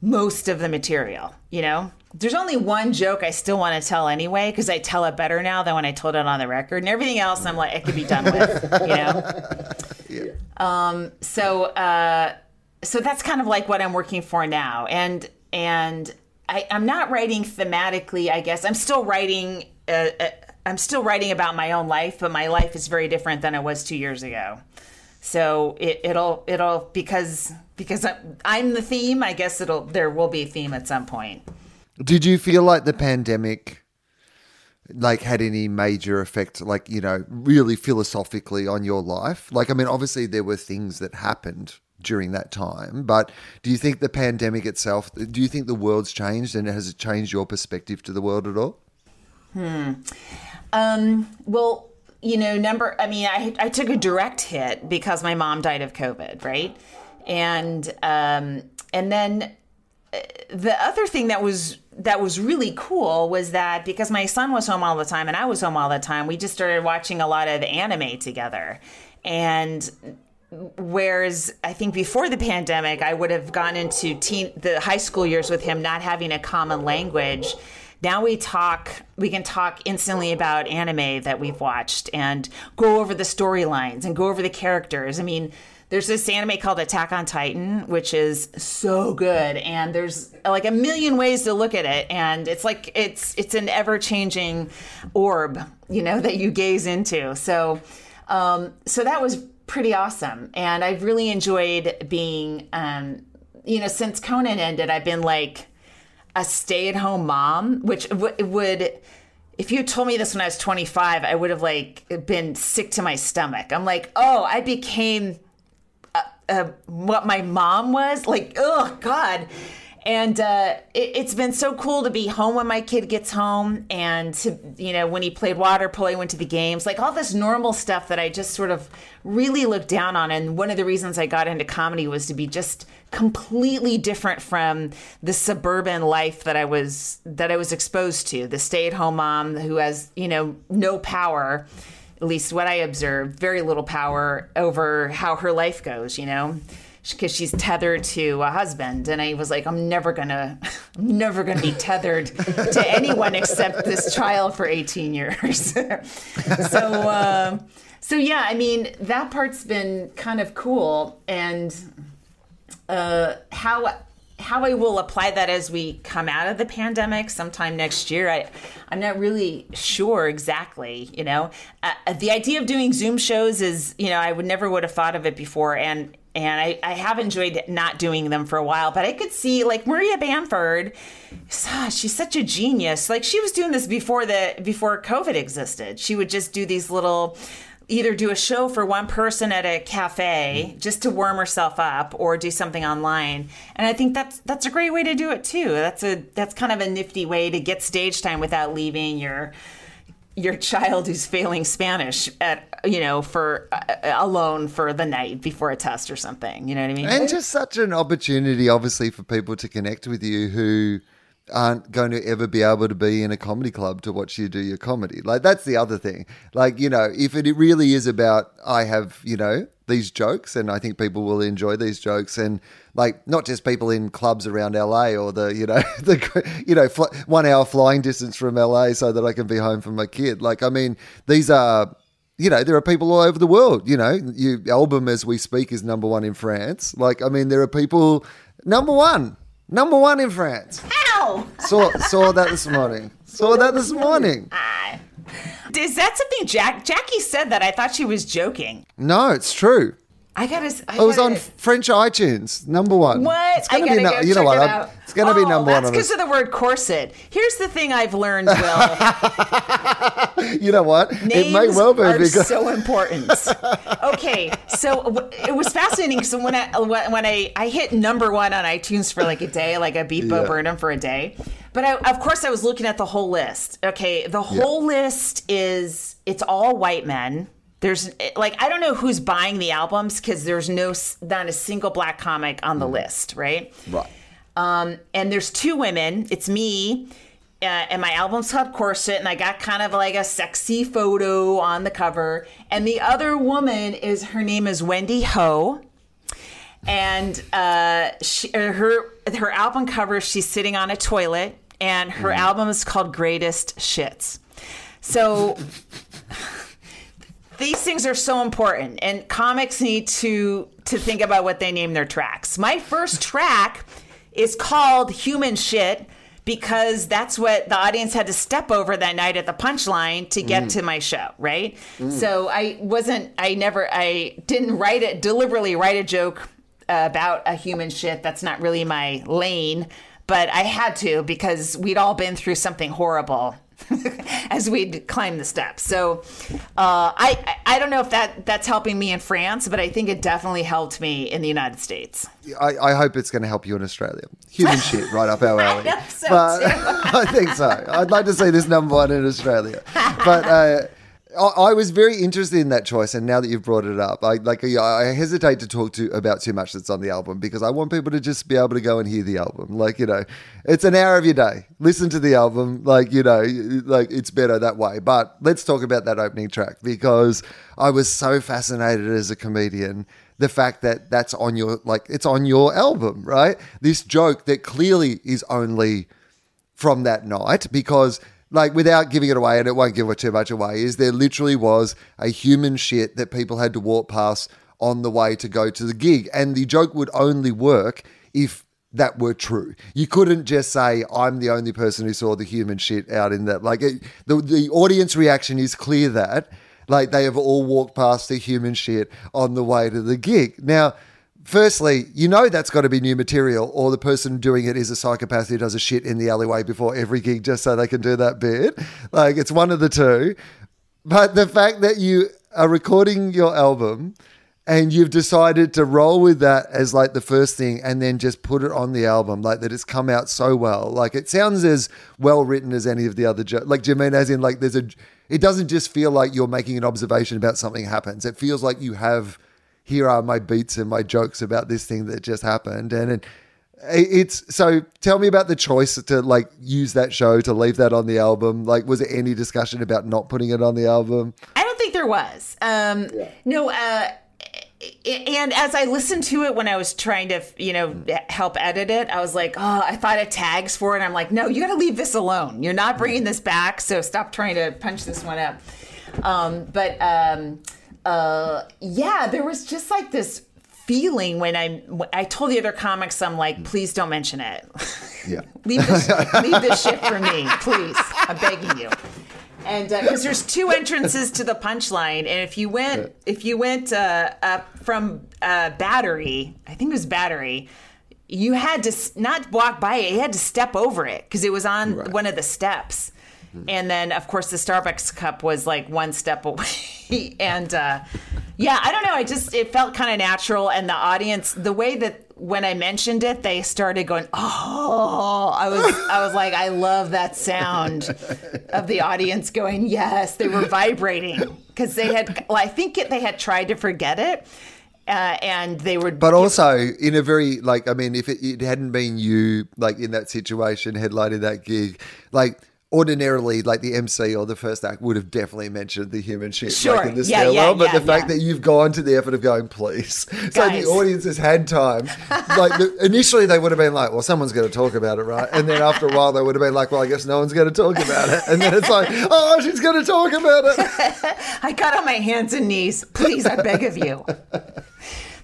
most of the material. You know, there's only one joke I still want to tell anyway because I tell it better now than when I told it on the record, and everything else I'm like I could be done with. You know. Yeah. Um. So. Uh. So that's kind of like what I'm working for now, and and I, I'm not writing thematically. I guess I'm still writing. Uh, uh I'm still writing about my own life, but my life is very different than it was two years ago. So it, it'll it'll because because I'm the theme. I guess it'll there will be a theme at some point. Did you feel like the pandemic like had any major effect like you know really philosophically on your life like i mean obviously there were things that happened during that time but do you think the pandemic itself do you think the world's changed and has it changed your perspective to the world at all hmm um, well, you know, number, I mean, I, I took a direct hit because my mom died of COVID, right? And, um, and then uh, the other thing that was that was really cool was that because my son was home all the time and I was home all the time, we just started watching a lot of anime together. And whereas I think before the pandemic, I would have gone into teen the high school years with him not having a common language now we talk, we can talk instantly about anime that we've watched and go over the storylines and go over the characters. I mean, there's this anime called Attack on Titan, which is so good, and there's like a million ways to look at it, and it's like it's it's an ever changing orb, you know, that you gaze into. So, um, so that was pretty awesome, and I've really enjoyed being, um, you know, since Conan ended, I've been like a stay-at-home mom, which w- would if you told me this when I was 25, I would have like been sick to my stomach. I'm like, oh, I became uh, uh, what my mom was. Like, oh God. And uh, it, has been so cool to be home when my kid gets home, and to you know when he played water polo, went to the games, like all this normal stuff that I just sort of really looked down on. And one of the reasons I got into comedy was to be just completely different from the suburban life that I was that I was exposed to. The stay-at-home mom who has you know no power at least what I observed, very little power over how her life goes, you know because she's tethered to a husband. And i was like i'm never gonna i'm never gonna be tethered to anyone except this child for 18 years. So uh, so yeah i mean that part's been kind of cool. And uh, how how I will apply that as we come out of the pandemic sometime next year, I, I'm not really sure exactly. You know, uh, the idea of doing Zoom shows is, you know, I would never would have thought of it before, and and I, I have enjoyed not doing them for a while. But I could see like Maria Bamford, she's such a genius. Like she was doing this before the before COVID existed. She would just do these little either do a show for one person at a cafe just to warm herself up or do something online and i think that's that's a great way to do it too that's a that's kind of a nifty way to get stage time without leaving your your child who's failing Spanish at you know for uh, alone for the night before a test or something. You know what I mean? And just such an opportunity, obviously, for people to connect with you who aren't going to ever be able to be in a comedy club to watch you do your comedy. Like that's the other thing. Like you know, if it really is about I have you know these jokes, and I think people will enjoy these jokes, and like not just people in clubs around LA or the you know the you know fl- one hour flying distance from LA so that I can be home for my kid. Like I mean, these are. You know, there are people all over the world. You know, your album as we speak is number one in France. Like, I mean, there are people number one, number one in France. Saw saw that this morning. Saw that this morning. Ah. Is that something Jack Jackie said that I thought she was joking? No, it's true. I gotta. I oh, it was gotta, on French iTunes, number one. What? It's gonna I gotta be no, go you know what? it out. It's gonna be Oh, number one That's because of the word corset. Here's the thing I've learned, Wil. You know what? Names it may well be are because so important. okay, so it was fascinating. because when I when I I hit number one on iTunes for like a day, like I beat Bo Yeah. Burnham for a day, but I, of course I was looking at the whole list. Okay, the whole list is it's all white men. There's like I don't know who's buying the albums because there's no not a single black comic on the Mm. list, right? right. Um, and there's two women. It's me, uh, and my album's called Corset, and I got kind of like a sexy photo on the cover. And the other woman is her name is Wendy Ho, and uh, she, uh, her her album cover she's sitting on a toilet, and her album is called Greatest Shits. So. These things are so important, and comics need to to think about what they name their tracks. My first track is called Human Shit because that's what the audience had to step over that night at the punchline to get mm. to my show, right? Mm. So I wasn't, I never, I didn't write it, deliberately write a joke about a human shit. That's not really my lane, but I had to because we'd all been through something horrible. as we'd climb the steps, so uh, I I I don't know if that that's helping me in France, but I think it definitely helped me in the United States. I, I hope it's going to help you in Australia. Human shit, right up our alley. hope so, but. I think so. I'd like to see this number one in Australia. But uh, I, was very interested in that choice, and now that you've brought it up, I like I hesitate to talk to about too much that's on the album because I want people to just be able to go and hear the album. Like you know, it's an hour of your day. Listen to the album. Like you know, like it's better that way. But let's talk about that opening track because I was so fascinated as a comedian the fact that that's on your like it's on your album, right? This joke that clearly is only from that night because like without giving it away and it won't give it too much away is there literally was a human shit that people had to walk past on the way to go to the gig and the joke would only work if that were true. You couldn't just say I'm the only person who saw the human shit out in that like it, the the audience reaction is clear that like they have all walked past the human shit on the way to the gig. Now firstly, you know that's got to be new material, or the person doing it is a psychopath who does a shit in the alleyway before every gig just so they can do that bit. Like it's one of the two. But the fact that you are recording your album and you've decided to roll with that as like the first thing and then just put it on the album like that it's come out so well like it sounds as well written as any of the other like do you mean as in like there's a it doesn't just feel like you're making an observation about something happens it feels like you have here are my beats and my jokes about this thing that just happened and it, it's so tell me about the choice to like use that show to leave that on the album like was there any discussion about not putting it on the album I don't think there was. Um, No, uh, and as I listened to it when I was trying to, you know, help edit it, I was like, oh, I thought of tags for it. I'm like, no, you got to leave this alone. You're not bringing this back, so stop trying to punch this one up. Um, but um, uh, yeah, there was just like this feeling when I I told the other comics, I'm like, please don't mention it. yeah leave this leave this shit for me, please. I'm begging you. And because there's two entrances to the punchline, and if you went if you went uh, up from uh, Battery, I think it was Battery, you had to not walk by it, you had to step over it because it was on Right. one of the steps. And then, of course, the Starbucks cup was like one step away. and uh, yeah, I don't know. I just, it felt kind of natural. And the audience, the way that when I mentioned it, they started going, oh, I was, I was like, I love that sound of the audience going, yes. They were vibrating because they had, well, I think it, they had tried to forget it. Uh, and they were, But also in a very like I mean, if it, it hadn't been you like in that situation headlining that gig, like ordinarily like the MC or the first act would have definitely mentioned the human shit Sure. like in the Yeah, stairwell. yeah, but yeah, the fact yeah. that you've gone to the effort of going, please. So Guys. the audience has had time. like the, initially they would have been like, well, someone's going to talk about it, right? And then after a while they would have been like, well, I guess no one's going to talk about it. And then it's like, oh, she's going to talk about it. I got on my hands and knees. Please, I beg of you.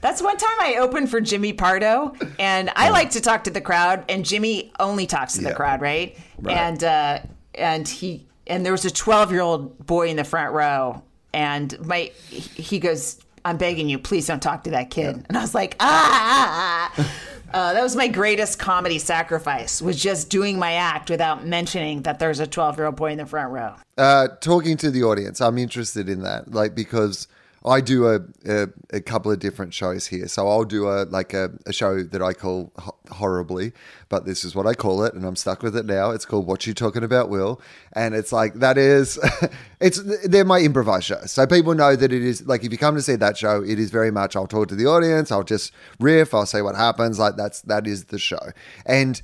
That's one time I opened for Jimmy Pardo, and I like to talk to the crowd, and Jimmy only talks to the crowd, right? Right. And uh, and he and there was a twelve year old boy in the front row, and my he goes, "I'm begging you, please don't talk to that kid." And I was like, ah. ah, ah. Uh, that was my greatest comedy sacrifice was just doing my act without mentioning that there's a 12 year old boy in the front row Uh, talking to the audience, I'm interested in that, like because I do a, a, a couple of different shows here. So I'll do a like a, a show that I call ho- horribly, but this is what I call it, and I'm stuck with it now. It's called "What You Talking About, Wil," and it's like that is, it's they're my improvised shows. So people know that it is like if you come to see that show, it is very much I'll talk to the audience, I'll just riff, I'll say what happens. Like that's that is the show, and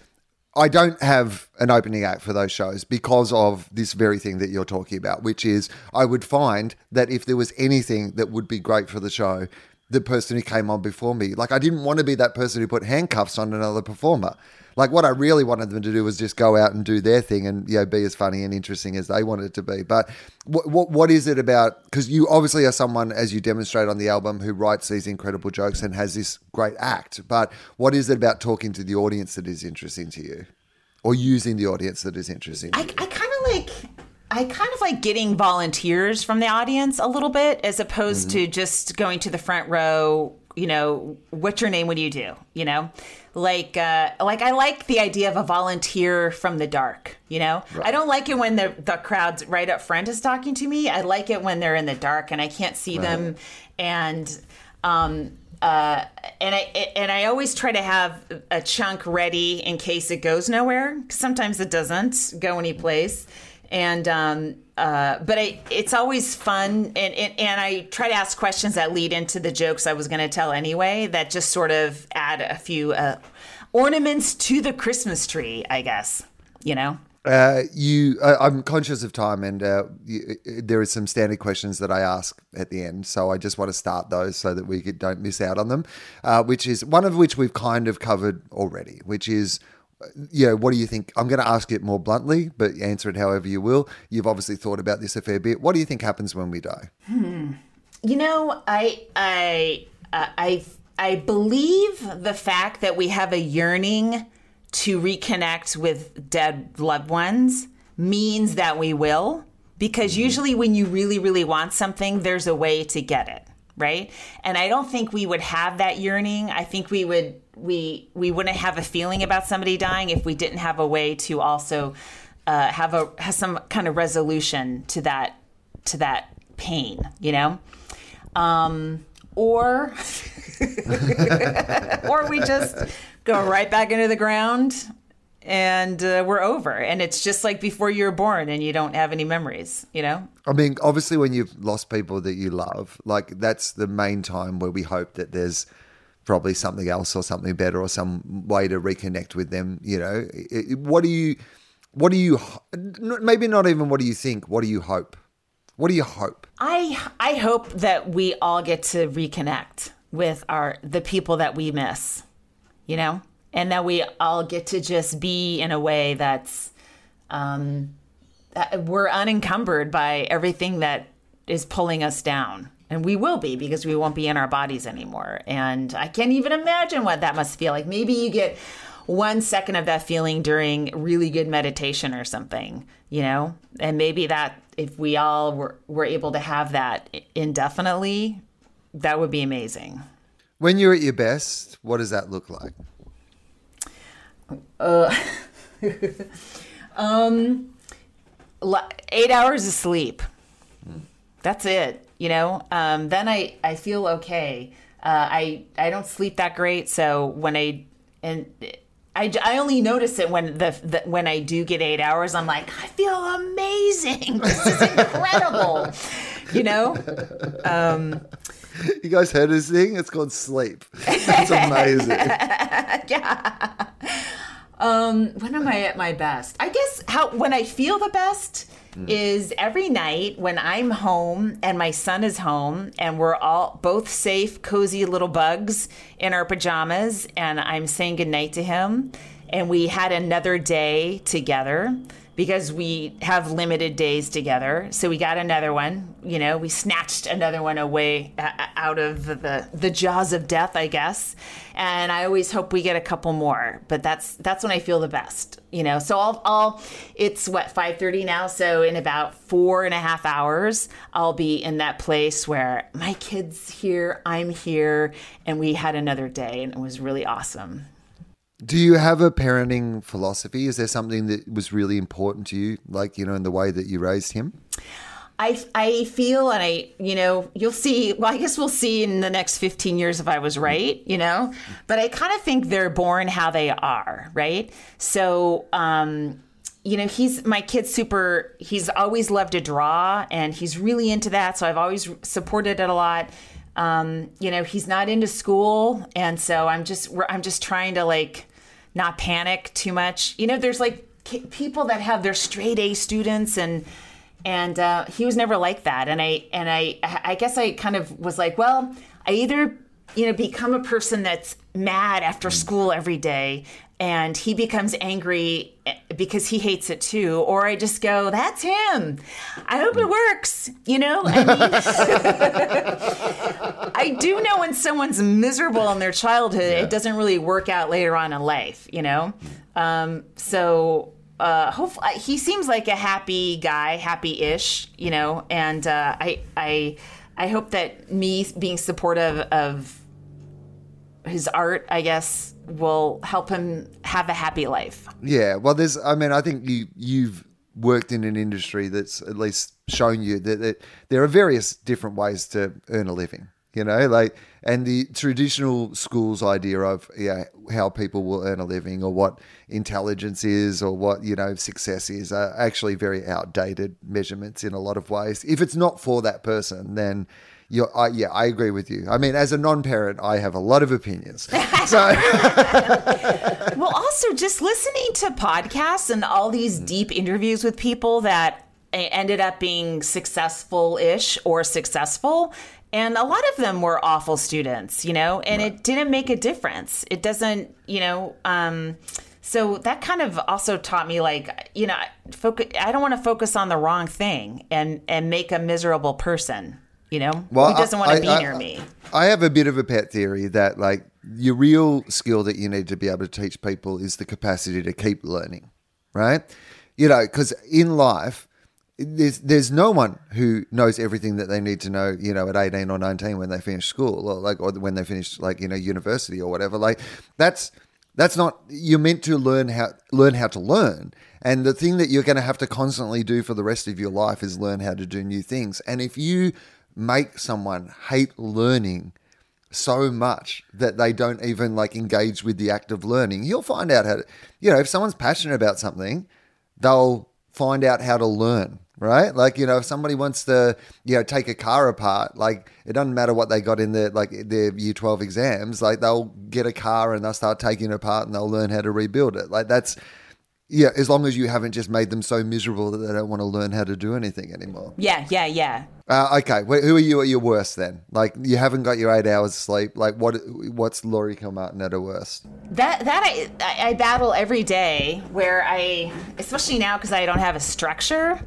I don't have an opening act for those shows because of this very thing that you're talking about, which is I would find that if there was anything that would be great for the show, the person who came on before me, like I didn't want to be that person who put handcuffs on another performer. Like what I really wanted them to do was just go out and do their thing and you know be as funny and interesting as they wanted it to be. But what what, what is it about? Because you obviously are someone, as you demonstrate on the album, who writes these incredible jokes and has this great act. But what is it about talking to the audience that is interesting to you, or using the audience that is interesting? To I, you? I kind of like I kind of like getting volunteers from the audience a little bit as opposed to just going to the front row, you know, what's your name? What do you do? You know? Like uh like I like the idea of a volunteer from the dark, you know? I don't like it when the the crowd's right up front is talking to me. I like it when they're in the dark and I can't see them and um uh, and I and I always try to have a chunk ready in case it goes nowhere. Sometimes it doesn't go any place, and um, uh, but I, it's always fun. And, and and I try to ask questions that lead into the jokes I was going to tell anyway. That just sort of add a few uh, ornaments to the Christmas tree, I guess. You know. Uh, you, uh, I'm conscious of time, and uh, you, there is some standard questions that I ask at the end. So I just want to start those so that we could, don't miss out on them. Uh, which is one of which we've kind of covered already. Which is, you know, what do you think? I'm going to ask it more bluntly, but answer it however you will. You've obviously thought about this a fair bit. What do you think happens when we die? You know, I I uh, I I believe the fact that we have a yearning to reconnect with dead loved ones means that we will because usually when you really really want something there's a way to get it right? And I don't think we would have that yearning. I think we would we we wouldn't have a feeling about somebody dying if we didn't have a way to also uh, have a have some kind of resolution to that to that pain, you know, um, or or we just go right back into the ground and uh, we're over. And it's just like before you were born and you don't have any memories, you know? I mean, obviously, when you've lost people that you love, like that's the main time where we hope that there's probably something else or something better or some way to reconnect with them. You know, what do you, what do you, maybe not even what do you think, what do you hope? What do you hope? I I hope that we all get to reconnect with our the people that we miss, you know, and that we all get to just be in a way that's um, we're unencumbered by everything that is pulling us down. And we will be because we won't be in our bodies anymore. And I can't even imagine what that must feel like. Maybe you get one second of that feeling during really good meditation or something, you know? And maybe that, if we all were, were able to have that indefinitely, that would be amazing. When you're at your best, what does that look like? Uh, um, li- Eight hours of sleep. That's it. You know, um, then I, I feel okay. Uh, I I don't sleep that great, so when I and I, I only notice it when the, the when I do get eight hours. I'm like, I feel amazing. This is incredible. you know, You guys heard this thing? It's called sleep. It's amazing. Um, when am I at my best? I guess how when I feel the best mm. is every night when I'm home and my son is home and we're all both safe, cozy little bugs in our pajamas and I'm saying goodnight to him and we had another day together because we have limited days together. So we got another one, you know, we snatched another one away uh, out of the the jaws of death, I guess. And I always hope we get a couple more, but that's that's when I feel the best, you know. So I'll I'll it's what 5:30 now, so in about four and a half hours, I'll be in that place where my kids here, I'm here, and we had another day, and it was really awesome. Do you have a parenting philosophy? Is there something that was really important to you, like, you know, in the way that you raised him? I, I feel and I you know you'll see well I guess we'll see in the next 15 years if I was right you know but I kind of think they're born how they are right so um you know he's my kid's super he's always loved to draw and he's really into that so I've always supported it a lot um you know he's not into school and so I'm just I'm just trying to like not panic too much. You know there's like people that have their straight A students and and uh, he was never like that. And i and i i guess i kind of was like well i either you know become a person that's mad after school every day and he becomes angry eh, because he hates it too or i just go that's him. I hope it works you know? I mean i do know when someone's miserable in their childhood it doesn't really work out later on in life you know? Um, so uh, hopefully he seems like a happy guy, happy-ish, you know, and uh, I I I hope that me being supportive of his art, I guess, will help him have a happy life. Yeah, well, there's. I mean, I think you you've worked in an industry that's at least shown you that, that there are various different ways to earn a living. You know, like and the traditional school's idea of yeah how people will earn a living or what intelligence is or what you know success is are actually very outdated measurements in a lot of ways. If it's not for that person, then. You're, I, yeah, I agree with you. I mean, as a non-parent, I have a lot of opinions. So, well, also just listening to podcasts and all these deep interviews with people that ended up being successful-ish or successful and a lot of them were awful students you know and it didn't make a difference it doesn't you know um so that kind of also taught me like you know focus i don't want to focus on the wrong thing and and make a miserable person you know who doesn't want to be I- near me I have a bit of a pet theory that like your real skill that you need to be able to teach people is the capacity to keep learning, right? You know, because in life, there's there's no one who knows everything that they need to know, you know, at 18 or 19 when they finish school or like or when they finish like, you know, university or whatever. Like that's that's not you're meant to learn how learn how to learn. And the thing that you're going to have to constantly do for the rest of your life is learn how to do new things. And if you make someone hate learning so much that they don't even like engage with the act of learning, you'll find out how to, you know, if someone's passionate about something, they'll find out how to learn right? Like, you know, if somebody wants to, you know, take a car apart, like it doesn't matter what they got in their like their year 12 exams, like they'll get a car and they'll start taking it apart and they'll learn how to rebuild it. Like that's yeah, as long as you haven't just made them so miserable that they don't want to learn how to do anything anymore. Yeah, yeah, yeah. Uh, okay, who are you at your worst then? Like you haven't got your eight hours sleep. Like what? What's Laurie Kilmartin at her worst? That that I I battle every day. Where I, especially now because I don't have a structure,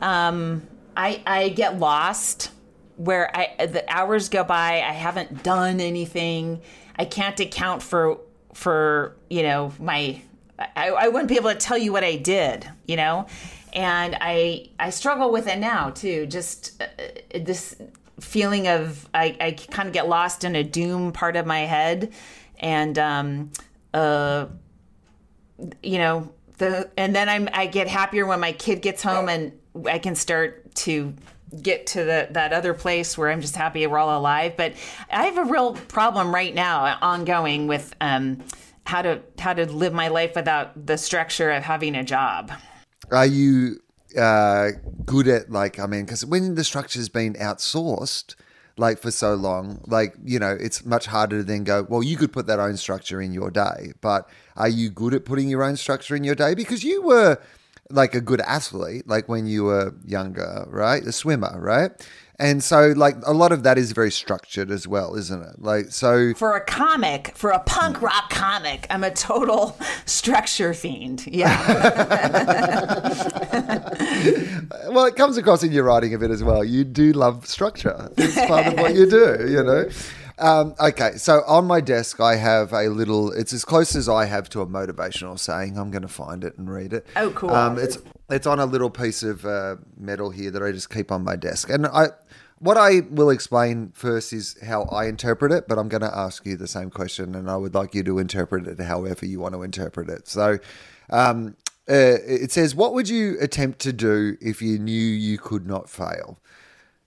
um, I I get lost. Where I the hours go by, I haven't done anything. I can't account for for you know my I, I wouldn't be able to tell you what I did, you know, and I I struggle with it now too. Just uh, this feeling of I, I kind of get lost in a doom part of my head, and um, uh, you know the and then I'm I get happier when my kid gets home and I can start to get to the, that other place where I'm just happy we're all alive. But I have a real problem right now, ongoing with. Um, how to how to live my life without the structure of having a job. Are you uh, good at like I mean, because when the structure's been outsourced like for so long, like you know, it's much harder to then go. Well, you could put that own structure in your day, but are you good at putting your own structure in your day? Because you were like a good athlete, like when you were younger, right? A swimmer, right? And so, like, a lot of that is very structured as well, isn't it? Like, so. For a comic, for a punk rock comic, I'm a total structure fiend. Yeah. well, it comes across in your writing a bit as well. You do love structure, it's part of what you do, you know? Um, okay, so on my desk, I have a little. It's as close as I have to a motivational saying. I'm going to find it and read it. Oh, cool. Um, it's it's on a little piece of uh, metal here that I just keep on my desk, and I what I will explain first is how I interpret it, but I'm going to ask you the same question, and I would like you to interpret it however you want to interpret it. So, um, uh, it says, What would you attempt to do if you knew you could not fail?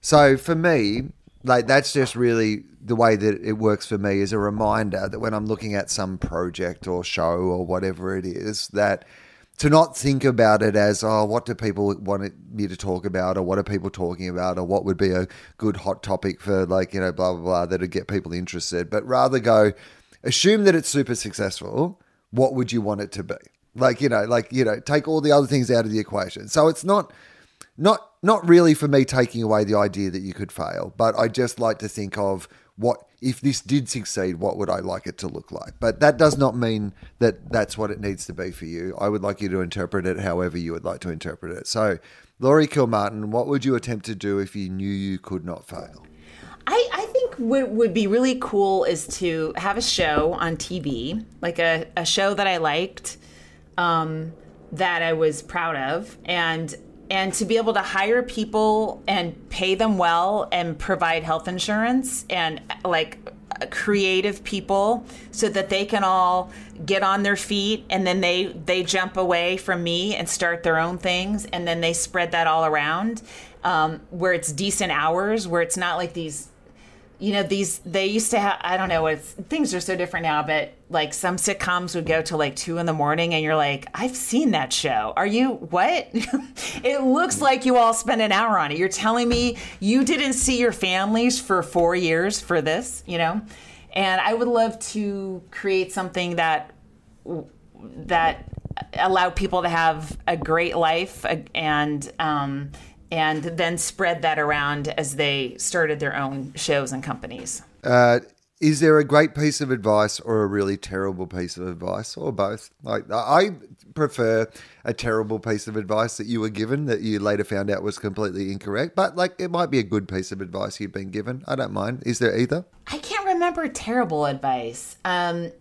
So, for me, like that's just really the way that it works for me is a reminder that when I'm looking at some project or show or whatever it is, that to not think about it as oh what do people want me to talk about? or what are people talking about? or what would be a good hot topic for like you know blah blah blah that'd get people interested. But rather go assume that it's super successful. What would you want it to be? Like you know like you know take all the other things out of the equation. So it's not not not really for me taking away the idea that you could fail but i just like to think of what if this did succeed, what would I like it to look like? But that does not mean that that's what it needs to be for you. I would like you to interpret it however you would like to interpret it. So, Laurie Kilmartin, what would you attempt to do if you knew you could not fail? I, I think what would be really cool is to have a show on TV, like a, a show that I liked, um, that I was proud of, and and to be able to hire people and pay them well and provide health insurance and like creative people so that they can all get on their feet and then they they jump away from me and start their own things and then they spread that all around um, where it's decent hours where it's not like these you know these they used to have i don't know it's things are so different now but like some sitcoms would go to like two in the morning and you're like i've seen that show. Are you what? It looks like you all spent an hour on it. You're telling me you didn't see your families for four years for this you know? And i would love to create something that that allow people to have a great life and um, and then spread that around as they started their own shows and companies. Uh, is there a great piece of advice or a really terrible piece of advice or both? Like I prefer a terrible piece of advice that you were given that you later found out was completely incorrect, but like it might be a good piece of advice you've been given. I don't mind. Is there either? I can't remember terrible advice. Um,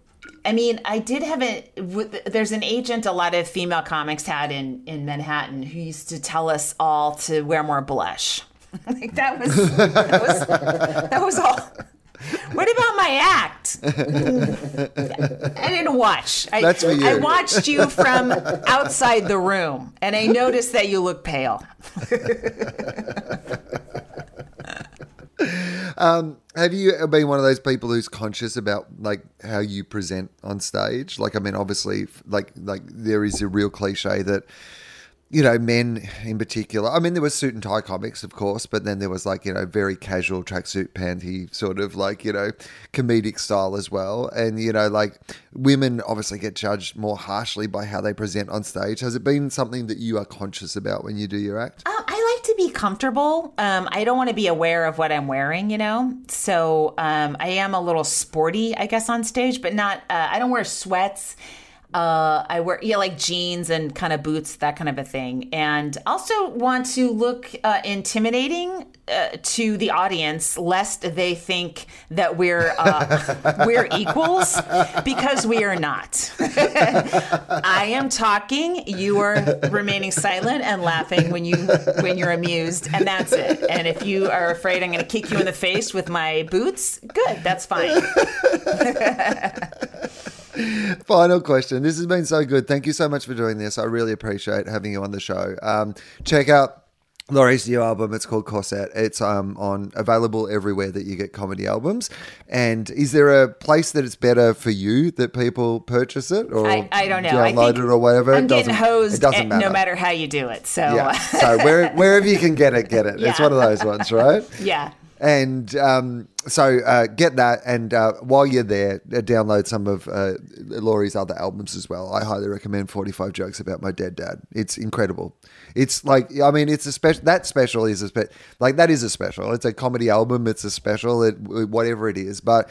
I mean, I did have a. There's an agent a lot of female comics had in in Manhattan who used to tell us all to wear more blush. like that was that was that was all. What about my act? I didn't watch. I, That's you. I watched you from outside the room, and I noticed that you look pale. Have you been one of those people who's conscious about like how you present on stage? Like, I mean, obviously, like like there is a real cliche that you know men in particular. I mean, there was suit and tie comics, of course, but then there was like you know very casual tracksuit panty sort of like you know comedic style as well. And you know, like women obviously get judged more harshly by how they present on stage. Has it been something that you are conscious about when you do your act? Um, I to be comfortable. Um, I don't want to be aware of what I'm wearing, you know. So um, I am a little sporty, I guess, on stage, but not. Uh, I don't wear sweats. Uh, I wear yeah, like jeans and kind of boots, that kind of a thing, and also want to look uh, intimidating uh, to the audience, lest they think that we're uh, we're equals, because we are not. I am talking, you are remaining silent and laughing when you when you're amused, and that's it. And if you are afraid I'm going to kick you in the face with my boots, good, that's fine. Final question. This has been so good. Thank you so much for doing this. I really appreciate having you on the show. Um, check out Laurie's new album. It's called Corset. It's um, on available everywhere that you get comedy albums. And is there a place that it's better for you that people purchase it or I, I don't know. I download think it or whatever? I'm It getting doesn't- hosed It doesn't matter. no matter how you do it. So Yeah. So where, wherever you can get it, get it. It's one of those ones, right? yeah. And um, so uh, get that, and uh, while you're there, uh, download some of uh, Laurie's other albums as well. I highly recommend 45 Jokes About My Dead Dad. It's incredible. It's like, I mean, it's a special, that special is a special, like, that is a special. It's a comedy album, it's a special, it, whatever it is. But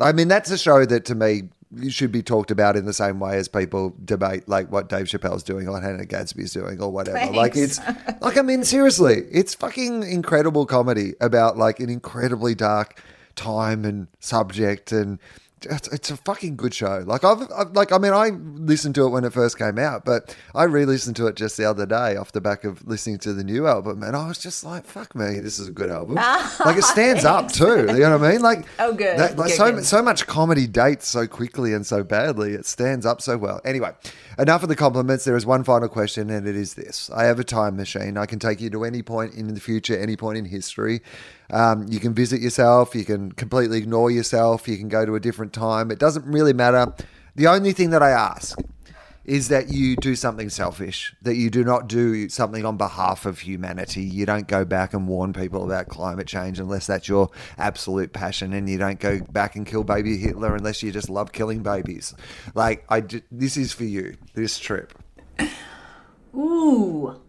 I mean, that's a show that to me should be talked about in the same way as people debate like what Dave Chappelle's doing or what Hannah Gadsby's doing or whatever. Like it's like I mean seriously, it's fucking incredible comedy about like an incredibly dark time and subject and it's, it's a fucking good show. Like I've, I've like I mean I listened to it when it first came out, but I re-listened to it just the other day off the back of listening to the new album, and I was just like, "Fuck me, this is a good album." like it stands up too. You know what I mean? Like Oh, good. that- like Good, so good. so much comedy dates so quickly and so badly. It stands up so well. Anyway, enough of the compliments. There is one final question, and it is this: I have a time machine. I can take you to any point in the future, any point in history. Um, you can visit yourself. You can completely ignore yourself. You can go to a different time. It doesn't really matter. The only thing that I ask is that you do something selfish, that you do not do something on behalf of humanity. You don't go back and warn people about climate change unless that's your absolute passion, and you don't go back and kill baby Hitler unless you just love killing babies. Like, I, this is for you, this trip. Ooh.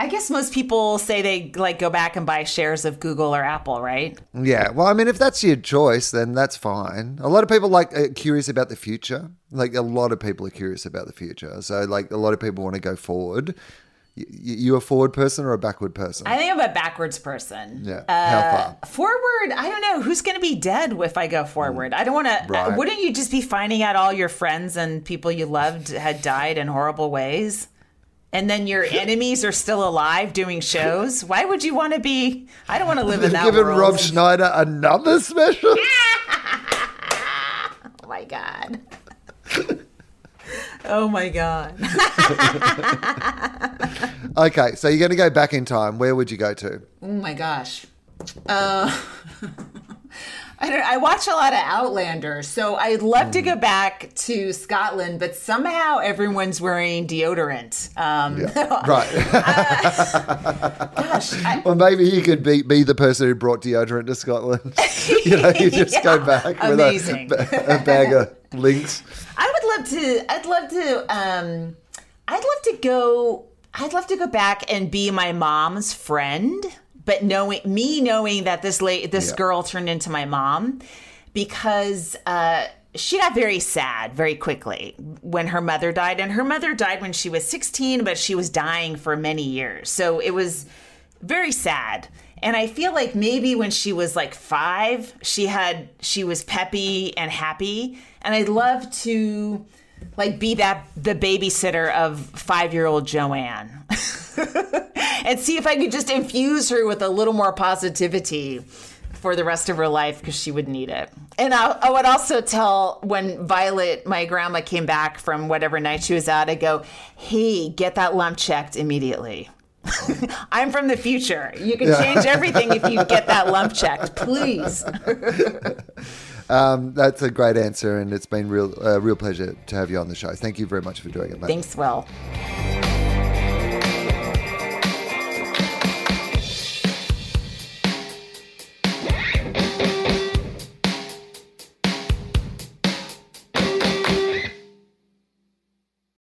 I guess most people say they like go back and buy shares of Google or Apple, right? Yeah, well, I mean, if that's your choice, then that's fine. A lot of people like are curious about the future. Like a lot of people are curious about the future. So, like a lot of people want to go forward. Y- You a forward person or a backward person? I think I'm a backwards person. yeah. How uh, far? Forward, I don't know who's going to be dead if I go forward. Mm. I don't want to. Uh, right. wouldn't you just be finding out all your friends and people you loved had died in horrible ways? And then your enemies are still alive doing shows. Why would you want to be? I don't want to live in that given world. Rob Schneider another special. oh my god. oh my god. okay, so you're going to go back in time. Where would you go to? Oh my gosh. Uh, I don't. I watch a lot of Outlander, so I'd love to go back to Scotland, but somehow everyone's wearing deodorant. Um, Right. Gosh, I, well, maybe you could be, be the person who brought deodorant to Scotland. you know, you just go Yeah. back with Amazing. a, a bag of Lynx. I would love to. I'd love to. Um, I'd love to go. I'd love to go back and be my mom's friend, but knowing me knowing that this late this Yeah. girl turned into my mom because uh, she got very sad very quickly when her mother died, and her mother died when she was 16, but she was dying for many years, so it was very sad. And I feel like maybe when she was like five, she had she was peppy and happy. And I'd love to like be that the babysitter of five year old Joanne. and see if I could just infuse her with a little more positivity for the rest of her life because she would need it. And I, I, would also tell when Violet, my grandma, came back from whatever night she was at, I go, hey, get that lump checked immediately. I'm from the future. You can change everything if you get that lump checked, please. um, that's a great answer, and it's been real, uh, real pleasure to have you on the show. Thank you very much for doing it. Mate. Thanks, Wil.